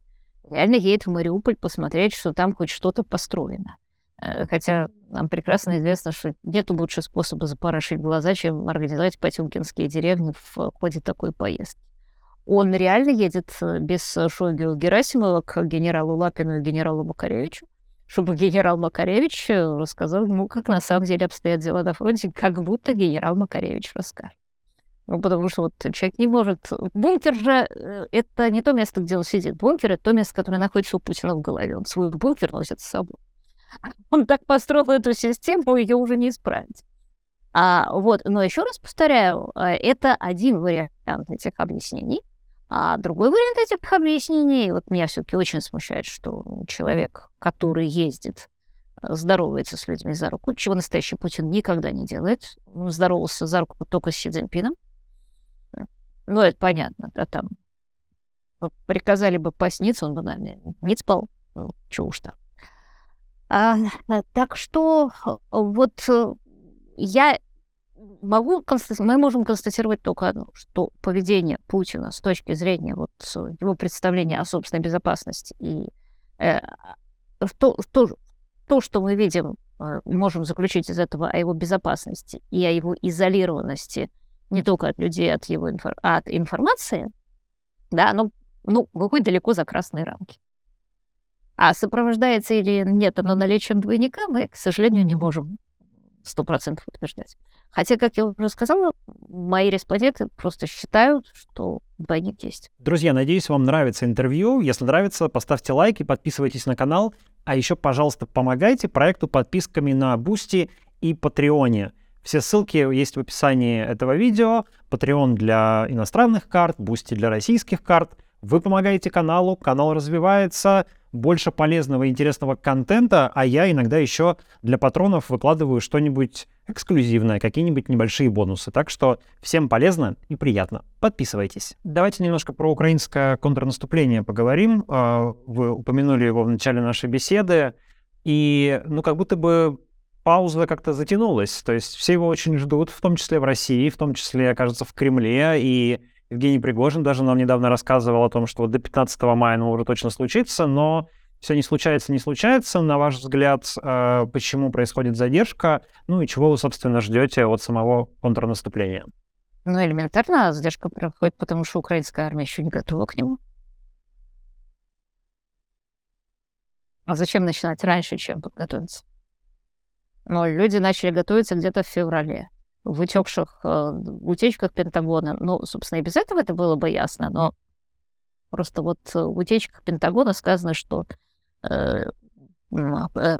Реально едет в Мариуполь посмотреть, что там хоть что-то построено. Э, хотя нам прекрасно известно, что нет лучшего способа запорошить глаза, чем организовать потемкинские деревни в ходе такой поездки. Он реально едет э, без э, Шойгу Герасимова к генералу Лапину и генералу Макаревичу, чтобы генерал Макаревич э, рассказал ему, как на самом деле обстоят дела на фронте, как будто генерал Макаревич расскажет. Ну, потому что вот человек не может... Бункер же — это не то место, где он сидит. Бункер — это то место, которое находится у Путина в голове. Он свой бункер носит с собой. Он так построил эту систему, ее уже не исправить. А, вот, но еще раз повторяю, это один вариант этих объяснений. А другой вариант этих объяснений, вот меня все-таки очень смущает, что человек, который ездит, э, здоровается с людьми за руку, чего настоящий Путин никогда не делает. Он здоровался за руку только с Си Цзиньпином. Ну, это понятно, да, там приказали бы посниться, он бы нами не спал. Ну, чего уж там. А, так что вот э, я могу мы можем констатировать только одно, что поведение Путина с точки зрения вот его представления о собственной безопасности и э, то, то, то, что мы видим, э, можем заключить из этого о его безопасности и о его изолированности не только от людей, от его инфор от информации, да, оно ну, выходит далеко за красные рамки. А сопровождается или нет оно наличием двойника, мы, к сожалению, не можем сто процентов утверждать. Хотя, как я уже сказала, мои респонденты просто считают, что двойник есть. Друзья, надеюсь, вам нравится интервью. Если нравится, поставьте лайк и подписывайтесь на канал. А еще, пожалуйста, помогайте проекту подписками на Boosty и Патреоне. Все ссылки есть в описании этого видео. Patreon для иностранных карт, Boosty для российских карт. Вы помогаете каналу, канал развивается, больше полезного и интересного контента, а я иногда еще для патронов выкладываю что-нибудь эксклюзивное, какие-нибудь небольшие бонусы. Так что всем полезно и приятно. Подписывайтесь. Давайте немножко про украинское контрнаступление поговорим. А, вы упомянули его в начале нашей беседы. И, ну, как будто бы пауза как-то затянулась. То есть все его очень ждут, в том числе в России, в том числе, кажется, в Кремле. И Евгений Пригожин даже нам недавно рассказывал о том, что до 15 мая оно уже точно случится, но все не случается, не случается. На ваш взгляд, э, почему происходит задержка? Ну и чего вы, собственно, ждете от самого контрнаступления? Ну, элементарно задержка происходит, потому что украинская армия еще не готова к нему. А зачем начинать раньше, чем подготовиться? Но люди начали готовиться где-то в феврале в утекших э, утечках Пентагона. Ну, собственно, и без этого это было бы ясно, но просто вот в утечках Пентагона сказано, что э, э,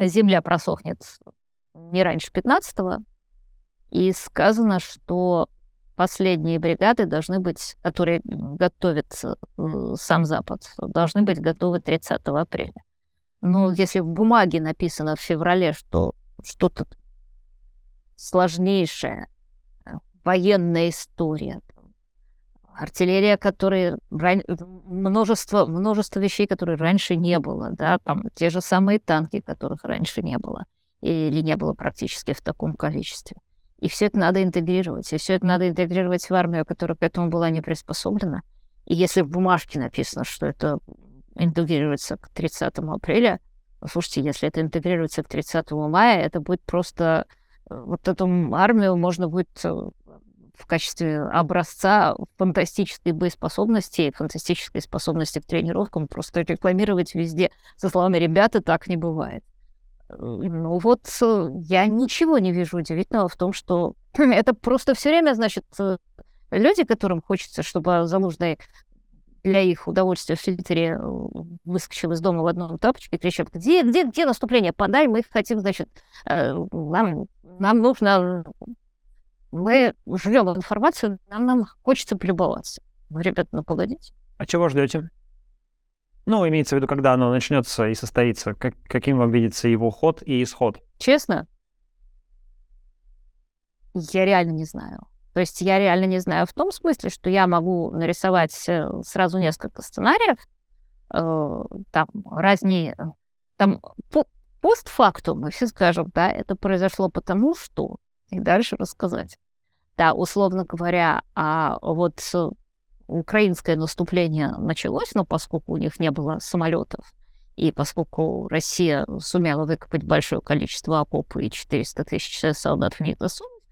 Земля просохнет не раньше 15-го, и сказано, что последние бригады должны быть, которые готовят э, сам Запад, должны быть готовы 30 апреля. Но если в бумаге написано в феврале, что что-то сложнейшая э, военная история. Артиллерия, которой ран... множество, множество вещей, которые раньше не было, да, там те же самые танки, которых раньше не было, или не было практически в таком количестве. И все это надо интегрировать. И все это надо интегрировать в армию, которая к этому была не приспособлена. И если в бумажке написано, что это интегрируется к 30 апреля, слушайте, если это интегрируется к 30 мая, это будет просто вот эту армию можно будет э, в качестве образца фантастической боеспособности, фантастической способности к тренировкам просто рекламировать везде со словами «ребята, так не бывает». Э, ну вот э, я ничего не вижу удивительного в том, что это просто все время, значит, люди, которым хочется, чтобы Залужный для их удовольствия в Твиттере выскочил из дома в одном тапочке, кричат, где, где, где наступление? Подай, мы хотим, значит, нам нам нужно... Мы ждем информацию, нам, нам хочется полюбоваться. Вы, ребята, ну погодите. А чего ждете? Ну, имеется в виду, когда оно начнется и состоится, как, каким вам видится его ход и исход? Честно? Я реально не знаю. То есть я реально не знаю в том смысле, что я могу нарисовать э, сразу несколько сценариев, э, там разные... Там по, постфактум, мы все скажем, да, это произошло потому, что... И дальше рассказать. Да, условно говоря, а вот украинское наступление началось, но поскольку у них не было самолетов, и поскольку Россия сумела выкопать большое количество окопов и 400 тысяч солдат в них засунуть,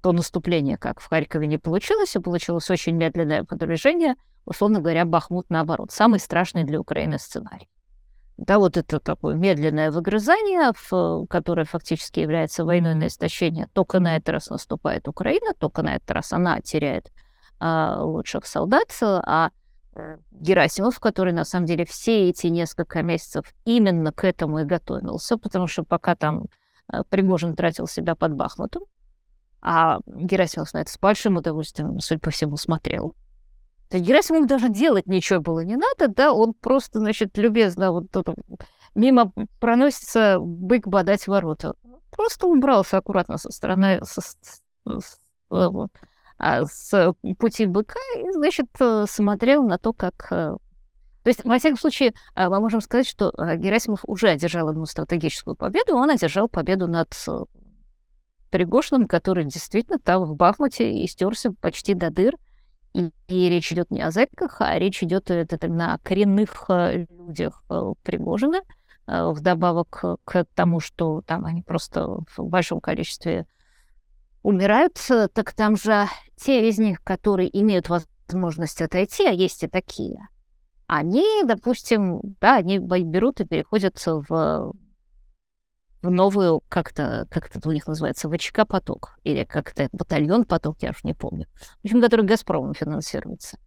то наступление, как в Харькове, не получилось, и получилось очень медленное продвижение, условно говоря, Бахмут наоборот. Самый страшный для Украины сценарий. Да, вот это такое медленное выгрызание, в, которое фактически является войной на истощение. Только на этот раз наступает Украина, только на этот раз она теряет а, лучших солдат, а э, Герасимов, который на самом деле все эти несколько месяцев именно к этому и готовился, потому что пока там э, Пригожин тратил себя под Бахмутом, а Герасимов на это с большим удовольствием, судя по всему, смотрел. То есть Герасимову даже делать ничего было не надо, да, он просто, значит, любезно вот тут мимо проносится бык бодать ворота. Просто убрался аккуратно со стороны, со, с, с, вот, а, с пути быка и, значит, э, смотрел на то, как... Э, то есть, во всяком случае, мы можем сказать, что э, Герасимов уже одержал одну стратегическую победу, он одержал победу над Пригожиным, который действительно там в Бахмуте истерся почти до дыр. И, и речь идет не о зэках, а речь идет это, это, о коренных людях Пригожина, вдобавок к тому, что там они просто в большом количестве умирают, так там же те из них, которые имеют возможность отойти, а есть и такие, они, допустим, да, они берут и переходят в, в новую, как-то, как это у них называется, ВЧК «Поток», или как-то батальон «Поток», я уж не помню, в общем, который «Газпромом» финансируется.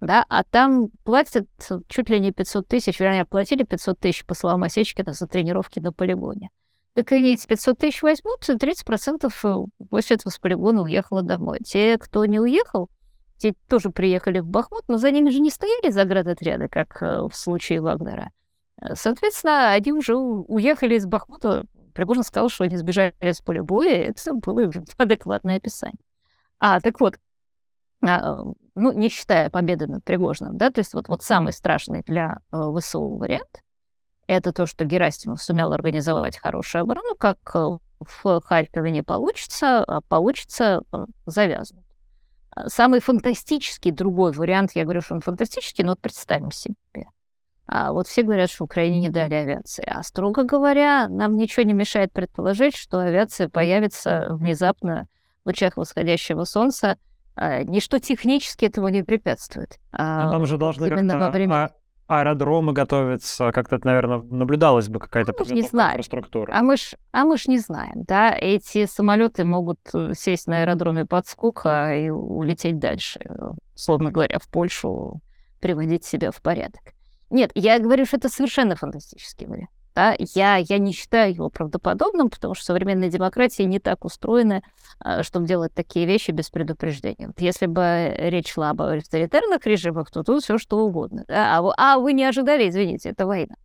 Да, а там платят чуть ли не 500 тысяч, вернее, платили 500 тысяч, по словам Осечкина, за тренировки на полигоне так и эти 500 тысяч возьмут, и 30% э, после этого с полигона уехало домой. Те, кто не уехал, те тоже приехали в Бахмут, но за ними же не стояли заградотряды, как э, в случае Вагнера. Э, соответственно, они уже уехали из Бахмута. Пригожин сказал, что они сбежали с поля боя, это было адекватное описание. А, так вот, а, ну, не считая победы над Пригожиным, да, то есть вот, вот самый страшный для ВСУ вариант — это то, что Герасимов сумел организовать хорошую оборону, как э, в Харькове не получится, а получится э. А самый фантастический другой вариант, я говорю, что он фантастический, но вот представим себе. А вот все говорят, что Украине не дали авиации. А строго говоря, нам ничего не мешает предположить, что авиация появится внезапно в лучах восходящего солнца. А, ничто технически этому не препятствует. А, там же должны как-то время аэродромы готовятся, как-то, наверное, наблюдалась бы какая-то а не знаем. инфраструктура. А мы ж, а мы ж не знаем, да, эти самолеты могут э, сесть на аэродроме под Скука и улететь дальше, условно говоря, в Польшу, приводить себя в порядок. Нет, я говорю, что это совершенно фантастический вариант. Да? Я, я не считаю его правдоподобным, потому что современная демократия не так устроена, а, чтобы делать такие вещи без предупреждения. Вот если бы речь шла об авторитарных режимах, то тут все что угодно. Да? А, а вы не ожидали, извините, это война.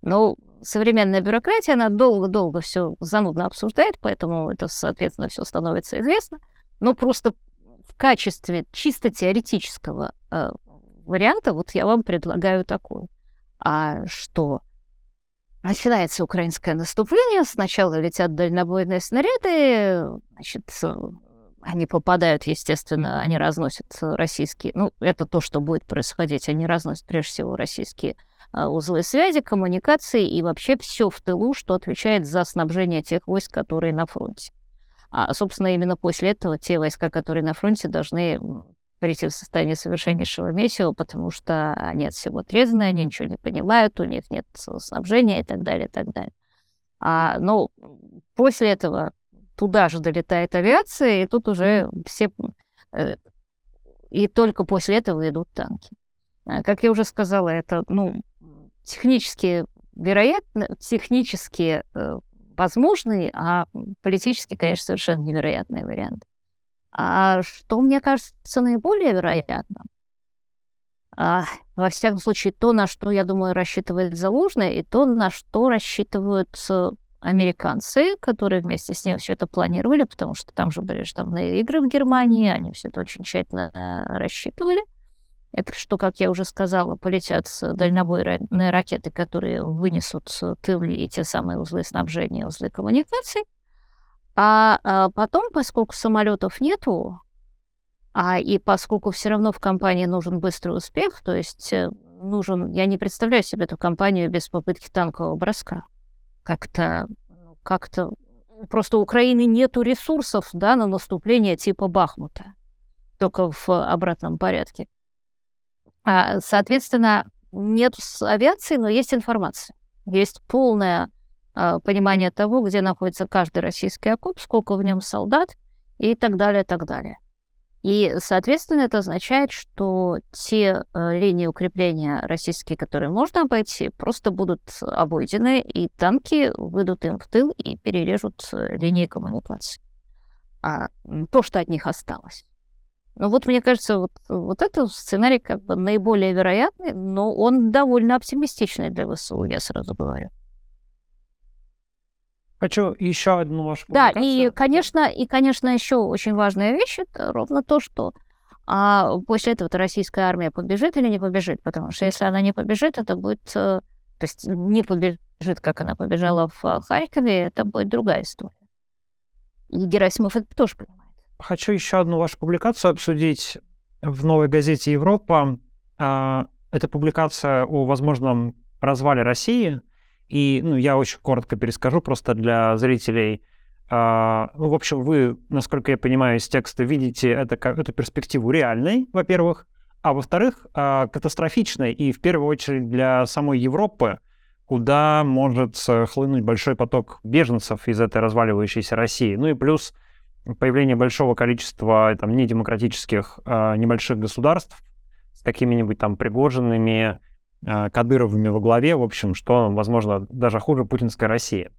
Но современная бюрократия, она долго-долго все занудно обсуждает, поэтому это, соответственно, все становится известно. Но просто в качестве чисто теоретического э, варианта вот я вам предлагаю такой. А что Начинается украинское наступление. Сначала летят дальнобойные снаряды, значит, они попадают, естественно, они разносят российские, ну, это то, что будет происходить, они разносят прежде всего российские а, узлы связи, коммуникации и вообще все в тылу, что отвечает за снабжение тех войск, которые на фронте. А, собственно, именно после этого те войска, которые на фронте, должны прийти в состояние совершеннейшего месива, потому что они от всего отрезаны, они ничего не понимают, у них нет снабжения и так далее, и так далее. А, но после этого туда же долетает авиация, и тут уже все... Э, и только после этого идут танки. А, как я уже сказала, это, ну, технически вероятно, технически э, возможный, а политически, конечно, совершенно невероятный вариант. А что мне кажется наиболее вероятным? А, во всяком случае, то, на что, я думаю, рассчитывает Залужный, и то, на что рассчитывают э, американцы, которые вместе с ним все это планировали, потому что там же были штабные игры в Германии, они все это очень тщательно э, рассчитывали. Это что, как я уже сказала, полетят дальнобойные ракеты, которые вынесут тылы и те самые узлы снабжения, узлы коммуникаций. А, а потом, поскольку самолетов нету, а и поскольку все равно в компании нужен быстрый успех, то есть э, нужен, я не представляю себе эту компанию без попытки танкового броска. Как-то, ну, как-то просто у Украины нету ресурсов, да, на наступление типа Бахмута, только в обратном порядке. А, соответственно, нет авиации, но есть информация. Есть полное а, понимание того, где находится каждый российский окоп, сколько в нем солдат и так далее, так далее. И, соответственно, это означает, что те э, линии укрепления российские, которые можно обойти, просто будут обойдены, и танки выйдут им в тыл и перережут э, линии коммуникации. А то, что от них осталось. Ну вот, мне кажется, вот, вот этот сценарий как бы наиболее вероятный, но он довольно оптимистичный для ВСУ, я сразу говорю. Хочу еще одну вашу Да, и, конечно, и, конечно, еще очень важная вещь, это ровно то, что а после этого российская армия побежит или не побежит, потому что если она не побежит, это будет, э, то есть не побежит, как она побежала в э, Харькове, это будет другая история. И Герасимов это тоже понимает. Хочу еще одну вашу публикацию обсудить в новой газете «Европа». А, это публикация о возможном развале России. И ну, я очень коротко перескажу просто для зрителей. А, ну, в общем, вы, насколько я понимаю из текста, видите это, эту перспективу реальной, во-первых, а во-вторых, а, катастрофичной и в первую очередь для самой Европы, куда может хлынуть большой поток беженцев из этой разваливающейся России. Ну и плюс появление большого количества там, недемократических э, небольших государств с какими-нибудь там пригоженными Кадыровыми во главе, в общем, что, возможно, даже хуже путинской России.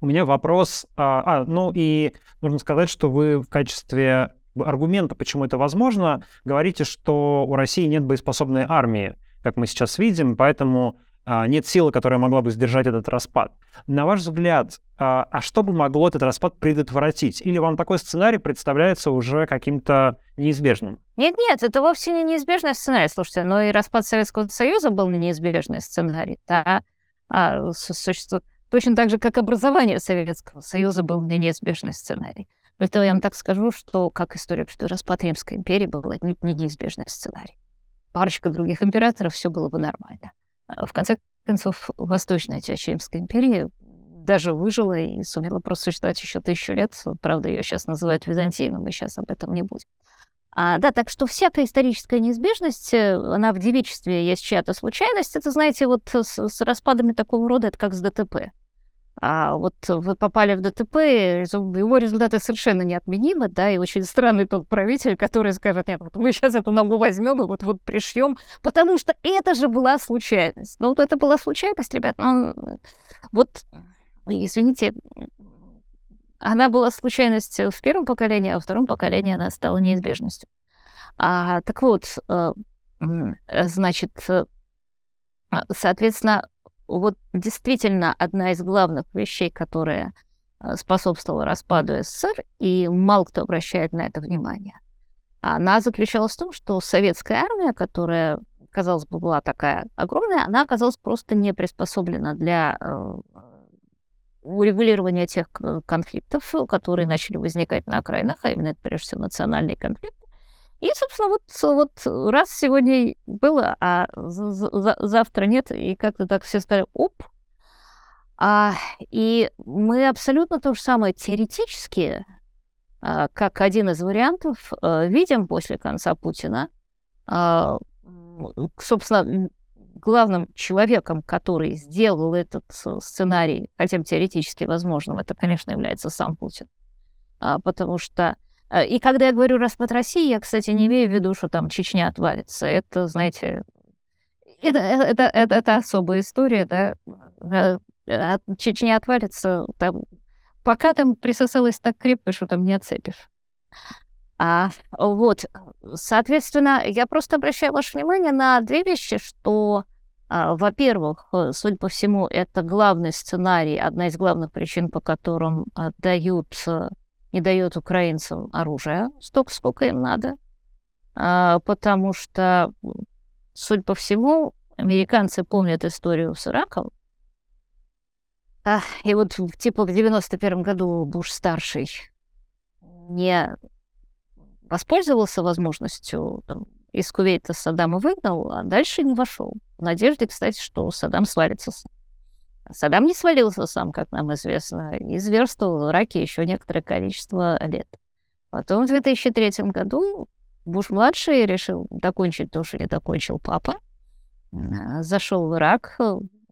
У меня вопрос... А, а, ну и нужно сказать, что вы в качестве аргумента, почему это возможно, говорите, что у России нет боеспособной армии, как мы сейчас видим, поэтому нет силы, которая могла бы сдержать этот распад. На ваш взгляд, а, а что бы могло этот распад предотвратить? Или вам такой сценарий представляется уже каким-то неизбежным? Нет-нет, это вовсе не неизбежный сценарий. Слушайте, но и распад Советского Союза был неизбежный сценарий. Да? А, существует точно так же, как образование Советского Союза был неизбежный сценарий. Поэтому я вам так скажу, что как историк, что распад Римской империи был не неизбежный сценарий. Парочка других императоров, все было бы нормально. А, в конце концов, Восточная часть Римской империи даже выжила и сумела просуществовать еще тысячу лет. Правда, ее сейчас называют Византией, мы сейчас об этом не будем. А, да, так что всякая историческая неизбежность, э, она в девичестве есть чья-то случайность. Это, знаете, вот с, с распадами такого рода, это как с ДТП. А вот вы попали в ДТП, его результаты совершенно неотменимы, да, и очень странный тот правитель, который скажет, нет, вот мы сейчас эту ногу возьмем и вот, вот пришьем, потому что это же была случайность. Ну, вот это была случайность, ребят, ну, вот, извините, она была случайность в первом поколении, а во втором поколении она стала неизбежностью. А, так вот, э, значит, э, соответственно, вот действительно одна из главных вещей, которая э, способствовала распаду СССР, и мало кто обращает на это внимание, она заключалась в том, что советская армия, которая, казалось бы, была такая огромная, она оказалась просто не приспособлена для э, урегулирования тех конфликтов, которые начали возникать на окраинах, а именно это, прежде всего, национальный конфликт. И, собственно, вот, вот раз сегодня было, а завтра нет, и как-то так все стали оп. А, и мы абсолютно то же самое теоретически, а, как один из вариантов, а, видим после конца Путина. А, собственно, главным человеком, который сделал этот сценарий, хотя теоретически возможным, это, конечно, является сам Путин. А, потому что Э, и когда я говорю распад России, я, кстати, не имею в виду, что там Чечня отвалится. Это, знаете, это, э, это, это, это особая история, да. Э, Чечня отвалится, там, пока там присосалась так крепко, что там не отцепишь. А, вот, соответственно, я просто обращаю ваше внимание на две вещи, что, а, во-первых, судя по всему, это главный сценарий, одна из главных причин, по которым а, дают не дает украинцам оружия столько, сколько им надо. а, потому что, судя по всему, американцы помнят историю с Ираком. А, и вот типа в 91 году Буш-старший не воспользовался возможностью там, из Кувейта Саддама выгнал, а дальше не вошел. В надежде, кстати, что Саддам свалится сам. Саддам не свалился сам, как нам известно, и зверствовал в Ираке еще некоторое количество лет. Потом в 2003 году Буш-младший решил докончить то, что не докончил папа. Зашел в Ирак,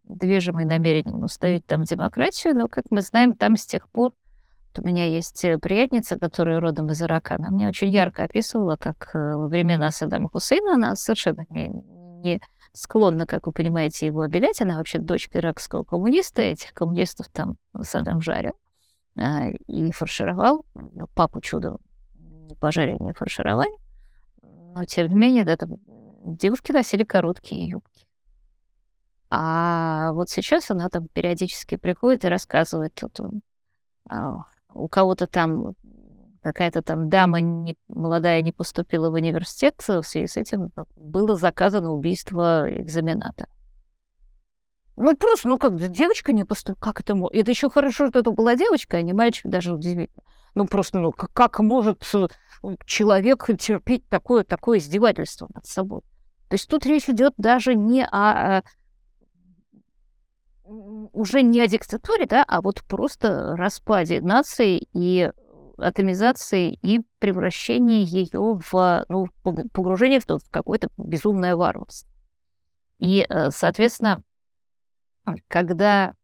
движимый намерением установить там демократию, но, как мы знаем, там с тех пор у меня есть э, приятница, которая родом из Ирака. Она мне очень ярко описывала, как э, во времена Саддама Хусейна она совершенно не, не склонна, как вы понимаете, его обелять. Она вообще дочка иракского коммуниста. Этих коммунистов там Саддам жарил а, и фаршировал. Ну, папу чудо не пожарили, не фаршировали. Но, тем не менее, да, там девушки носили короткие юбки. А вот сейчас она там периодически приходит и рассказывает, вот, а, у кого-то там какая-то там дама не, молодая не поступила в университет, в связи с этим было заказано убийство экзамената. Ну, просто, ну как, девочка не поступила, как это может? Это еще хорошо, что это была девочка, а не мальчик, даже удивительно. Ну, просто, ну, как, как может э, человек терпеть такое, такое издевательство над собой? То есть тут речь идет даже не о, о уже не о диктатуре, да, а вот просто распаде нации и атомизации и превращении ее в ну, погружение в, в какое-то безумное варварство. И, э, соответственно, когда,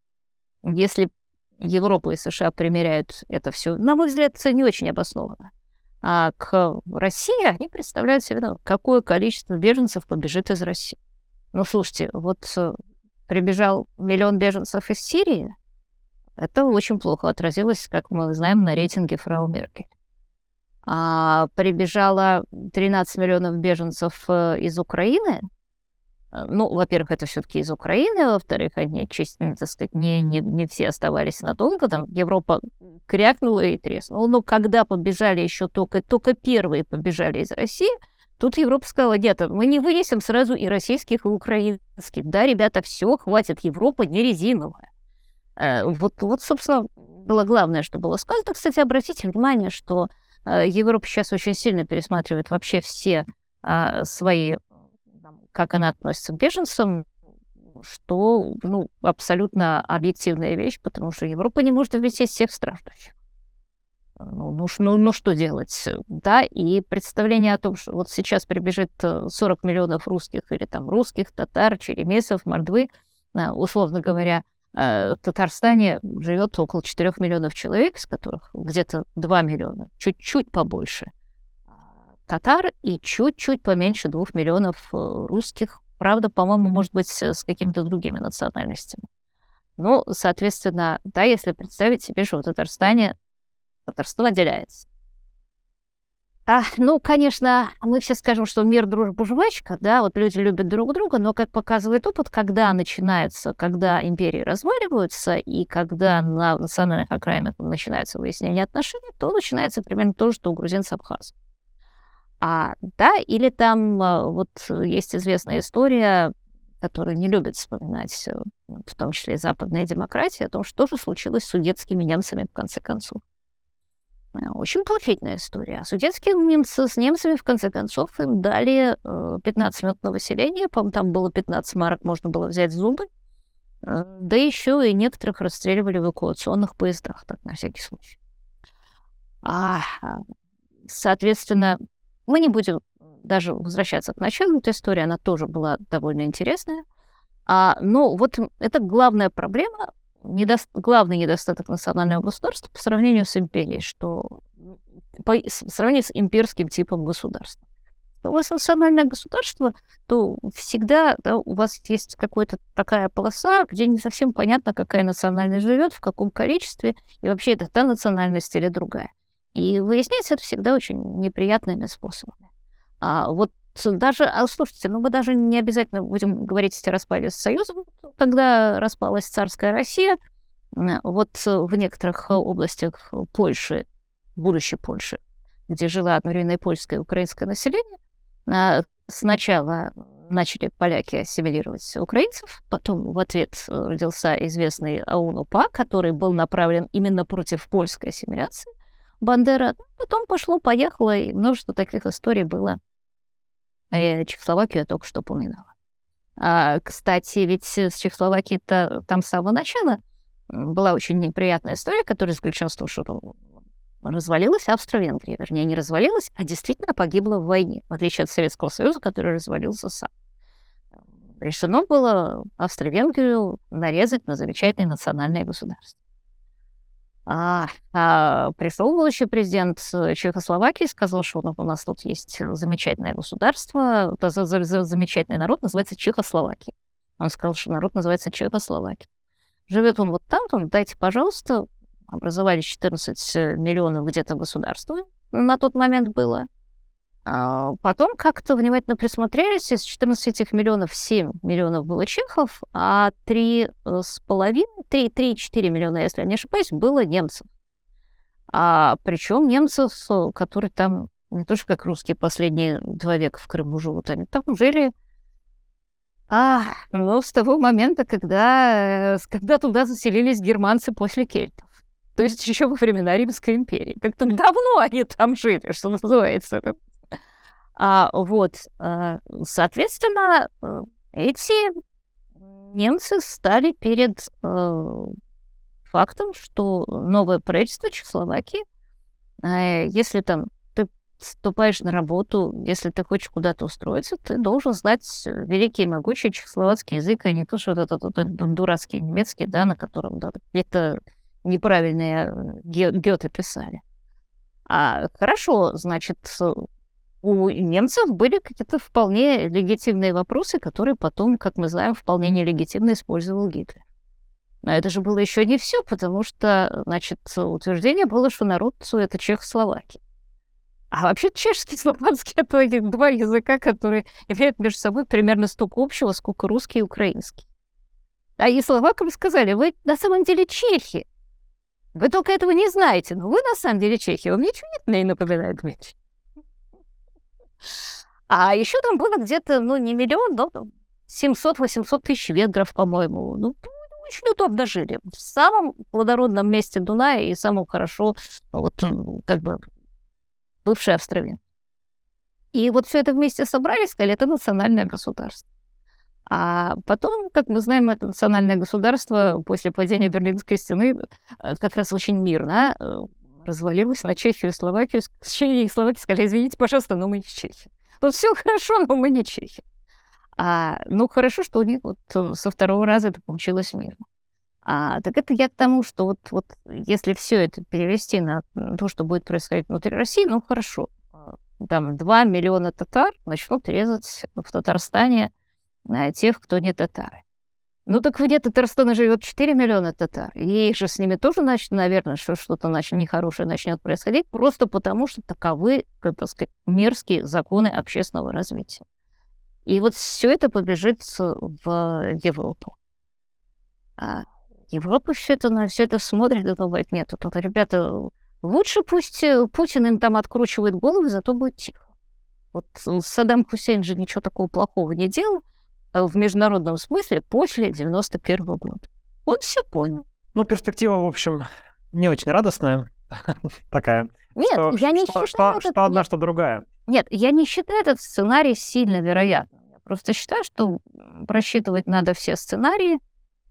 если Европа и США примеряют это все, на мой взгляд, это не очень обоснованно. А к России они представляют себе, какое количество беженцев побежит из России. Ну, слушайте, вот э, прибежал миллион беженцев из Сирии, это очень плохо отразилось, как мы знаем, на рейтинге фрау Меркель. А прибежало 13 миллионов беженцев э, из Украины. Э, ну, во-первых, это все-таки из Украины, во-вторых, они, честно так сказать, не, не, не все оставались надолго. Там Европа крякнула и треснула. Но когда побежали еще только, только первые побежали из России – Тут Европа сказала, нет, мы не вынесем сразу и российских, и украинских. Да, ребята, все, хватит, Европа не резиновая. Э, вот, вот, собственно, было главное, что было сказано. Кстати, обратите внимание, что э, Европа сейчас очень сильно пересматривает вообще все а, свои, как она относится к беженцам, что ну, абсолютно объективная вещь, потому что Европа не может вместить всех страждущих ну, ну, ну, ну что делать, да, и представление о том, что вот сейчас прибежит 40 э, миллионов русских или там русских, татар, черемесов, мордвы, э, условно говоря, э, в Татарстане живет около 4 миллионов человек, из которых где-то 2 миллиона, чуть-чуть побольше татар и чуть-чуть поменьше 2 миллионов русских. Правда, по-моему, может быть, с какими-то другими национальностями. Ну, соответственно, да, если представить себе, что в Татарстане Татарстан отделяется. А, ну, конечно, мы все скажем, что мир, дружба, жвачка, да, вот люди любят друг друга, но, как показывает опыт, когда начинается, когда империи разваливаются и когда на национальных окраинах начинается выяснение отношений, то начинается примерно то, что у грузин с Абхазом. А, да, или там а, вот есть известная история, которую не любят вспоминать, э, в том числе и западная демократия, о том, что же случилось с судетскими немцами в конце концов. Э, очень положительная история. А судетские немцы с немцами, в конце концов, им дали 15 э, минут на выселение. По-моему, там было 15 марок, можно было взять зубы. Э, да еще и некоторых расстреливали в эвакуационных поездах, так на всякий случай. А, соответственно, мы не будем даже возвращаться к началу этой истории, она тоже была довольно интересная. А, но вот это главная проблема, недо... главный недостаток национального государства по сравнению с империей, что по сравнению с имперским типом государства. у вас национальное государство, то всегда да, у вас есть какая-то такая полоса, где не совсем понятно, какая национальность живет, в каком количестве, и вообще это та национальность или другая. И выясняется это всегда очень неприятными способами. А вот даже, а слушайте, ну мы даже не обязательно будем говорить о распаде Союза, когда распалась царская Россия, вот в некоторых областях Польши, будущей Польши, где жило одновременно и польское и украинское население, сначала начали поляки ассимилировать украинцев, потом в ответ э, родился известный АУН-УПА, который был направлен именно против польской ассимиляции Бандера. Потом пошло-поехало, и множество таких историй было. Э, Чехословакию я только что упоминала. А, кстати, ведь с Чехословакией-то там с самого начала была очень неприятная история, которая заключалась в том, что развалилась Австро-Венгрия. Вернее, не развалилась, а действительно погибла в войне, в отличие от Советского Союза, который развалился сам. Решено было Австро-Венгрию нарезать на замечательное национальное государство. А, а пришел будущий президент Чехословакии, сказал, что у нас тут есть замечательное государство, за, за, за, замечательный народ называется Чехословакия. Он сказал, что народ называется Чехословакия. Живет он вот там, там дайте, пожалуйста, образовали 14 э, миллионов где-то государства на тот момент было. А потом как-то внимательно присмотрелись, из 14 этих миллионов 7 миллионов было чехов, а 3,5, 3-4 миллиона, если я не ошибаюсь, было немцев. А причем немцев, э, которые там не то что как русские последние два века в Крыму живут, они там жили а, ну, с того момента, когда, э, когда туда заселились германцы после кельтов. То есть еще во времена Римской империи. Как-то давно они там жили, что называется. А, вот, а, соответственно, э, эти немцы стали перед э, фактом, что новое правительство Чехословакии, э, если там ты вступаешь на работу, если ты хочешь куда-то устроиться, ты должен знать великий и могучий чехословацкий язык, а не то, что этот, этот, этот дурацкий немецкий, да, на котором да, это неправильные э, Гёте писали. А хорошо, значит, у немцев были какие-то вполне легитимные вопросы, которые потом, как мы знаем, вполне нелегитимно использовал Гитлер. Но это же было еще не все, потому что, значит, утверждение было, что народ — это Чехословакия. А вообще чешский и славянский — это два языка, которые имеют между собой примерно столько общего, сколько русский и украинский. А и словакам сказали, вы на самом деле чехи. Вы только этого не знаете, но вы на самом деле чехи. Вам ничего не напоминает Дмитрий. А еще там было где-то, ну, не миллион, но 700-800 тысяч венгров, по-моему. Ну, очень удобно жили. В самом плодородном месте Дуная и самом хорошо, вот, как бы, бывший Австровин. И вот все это вместе собрали, сказали, это национальное государство. А потом, как мы знаем, это национальное государство после падения Берлинской стены э, как раз очень мирно э, развалилось на Чехию и Словакию. Чехия и Словакия сказали, извините, пожалуйста, но мы не чехи. Тут все хорошо, но мы не чехи. А, ну, хорошо, что у них вот э, со второго раза это получилось мирно. А, так это я к тому, что вот, вот если все это перевести на то, что будет происходить внутри России, ну, хорошо. Там 2 миллиона татар начнут резать в Татарстане тех, кто не татары. Ну так вне Татарстана живет 4 миллиона татар. И же с ними тоже, значит, наверное, что что-то значит, нехорошее начнет происходить, просто потому что таковы, как бы сказать, мерзкие законы общественного развития. И вот все это побежит в Европу. А Европа все это на все это смотрит и думает, нет, тут, ребята, лучше пусть э, Путин им там откручивает голову, зато будет тихо. Вот Саддам Хусейн же ничего такого плохого не делал, в международном смысле после 91 -го года. Он все понял. Ну, перспектива, в общем, не очень радостная такая. Нет, что, я не что, считаю... Что, этот... что одна, что другая. Нет, я не считаю этот сценарий сильно вероятным. Я просто считаю, что просчитывать надо все сценарии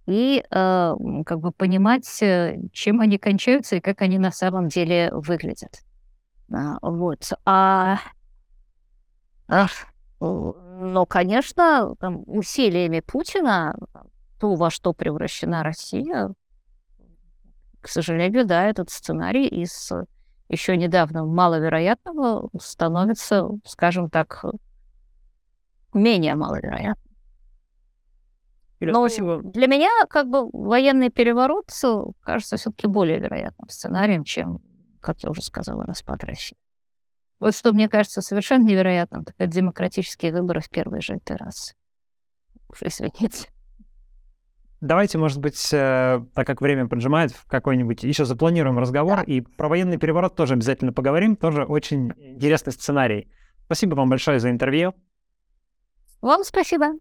и э, как бы понимать, э, чем они кончаются и как они на самом деле выглядят. А, вот. А... Ах, но, конечно, там, усилиями Путина, то, во что превращена Россия, к сожалению, да, этот сценарий из еще недавно маловероятного становится, скажем так, менее маловероятным. Но спасибо. для меня как бы военный переворот кажется все-таки более вероятным сценарием, чем, как я уже сказала, распад России. Вот что мне кажется совершенно невероятным, так это демократические выборы в первый же этой раз. Уж извините. Давайте, может быть, э, так как время поджимает, в какой-нибудь еще запланируем разговор, да. и про военный переворот тоже обязательно поговорим, тоже очень интересный сценарий. Спасибо вам большое за интервью. Вам спасибо.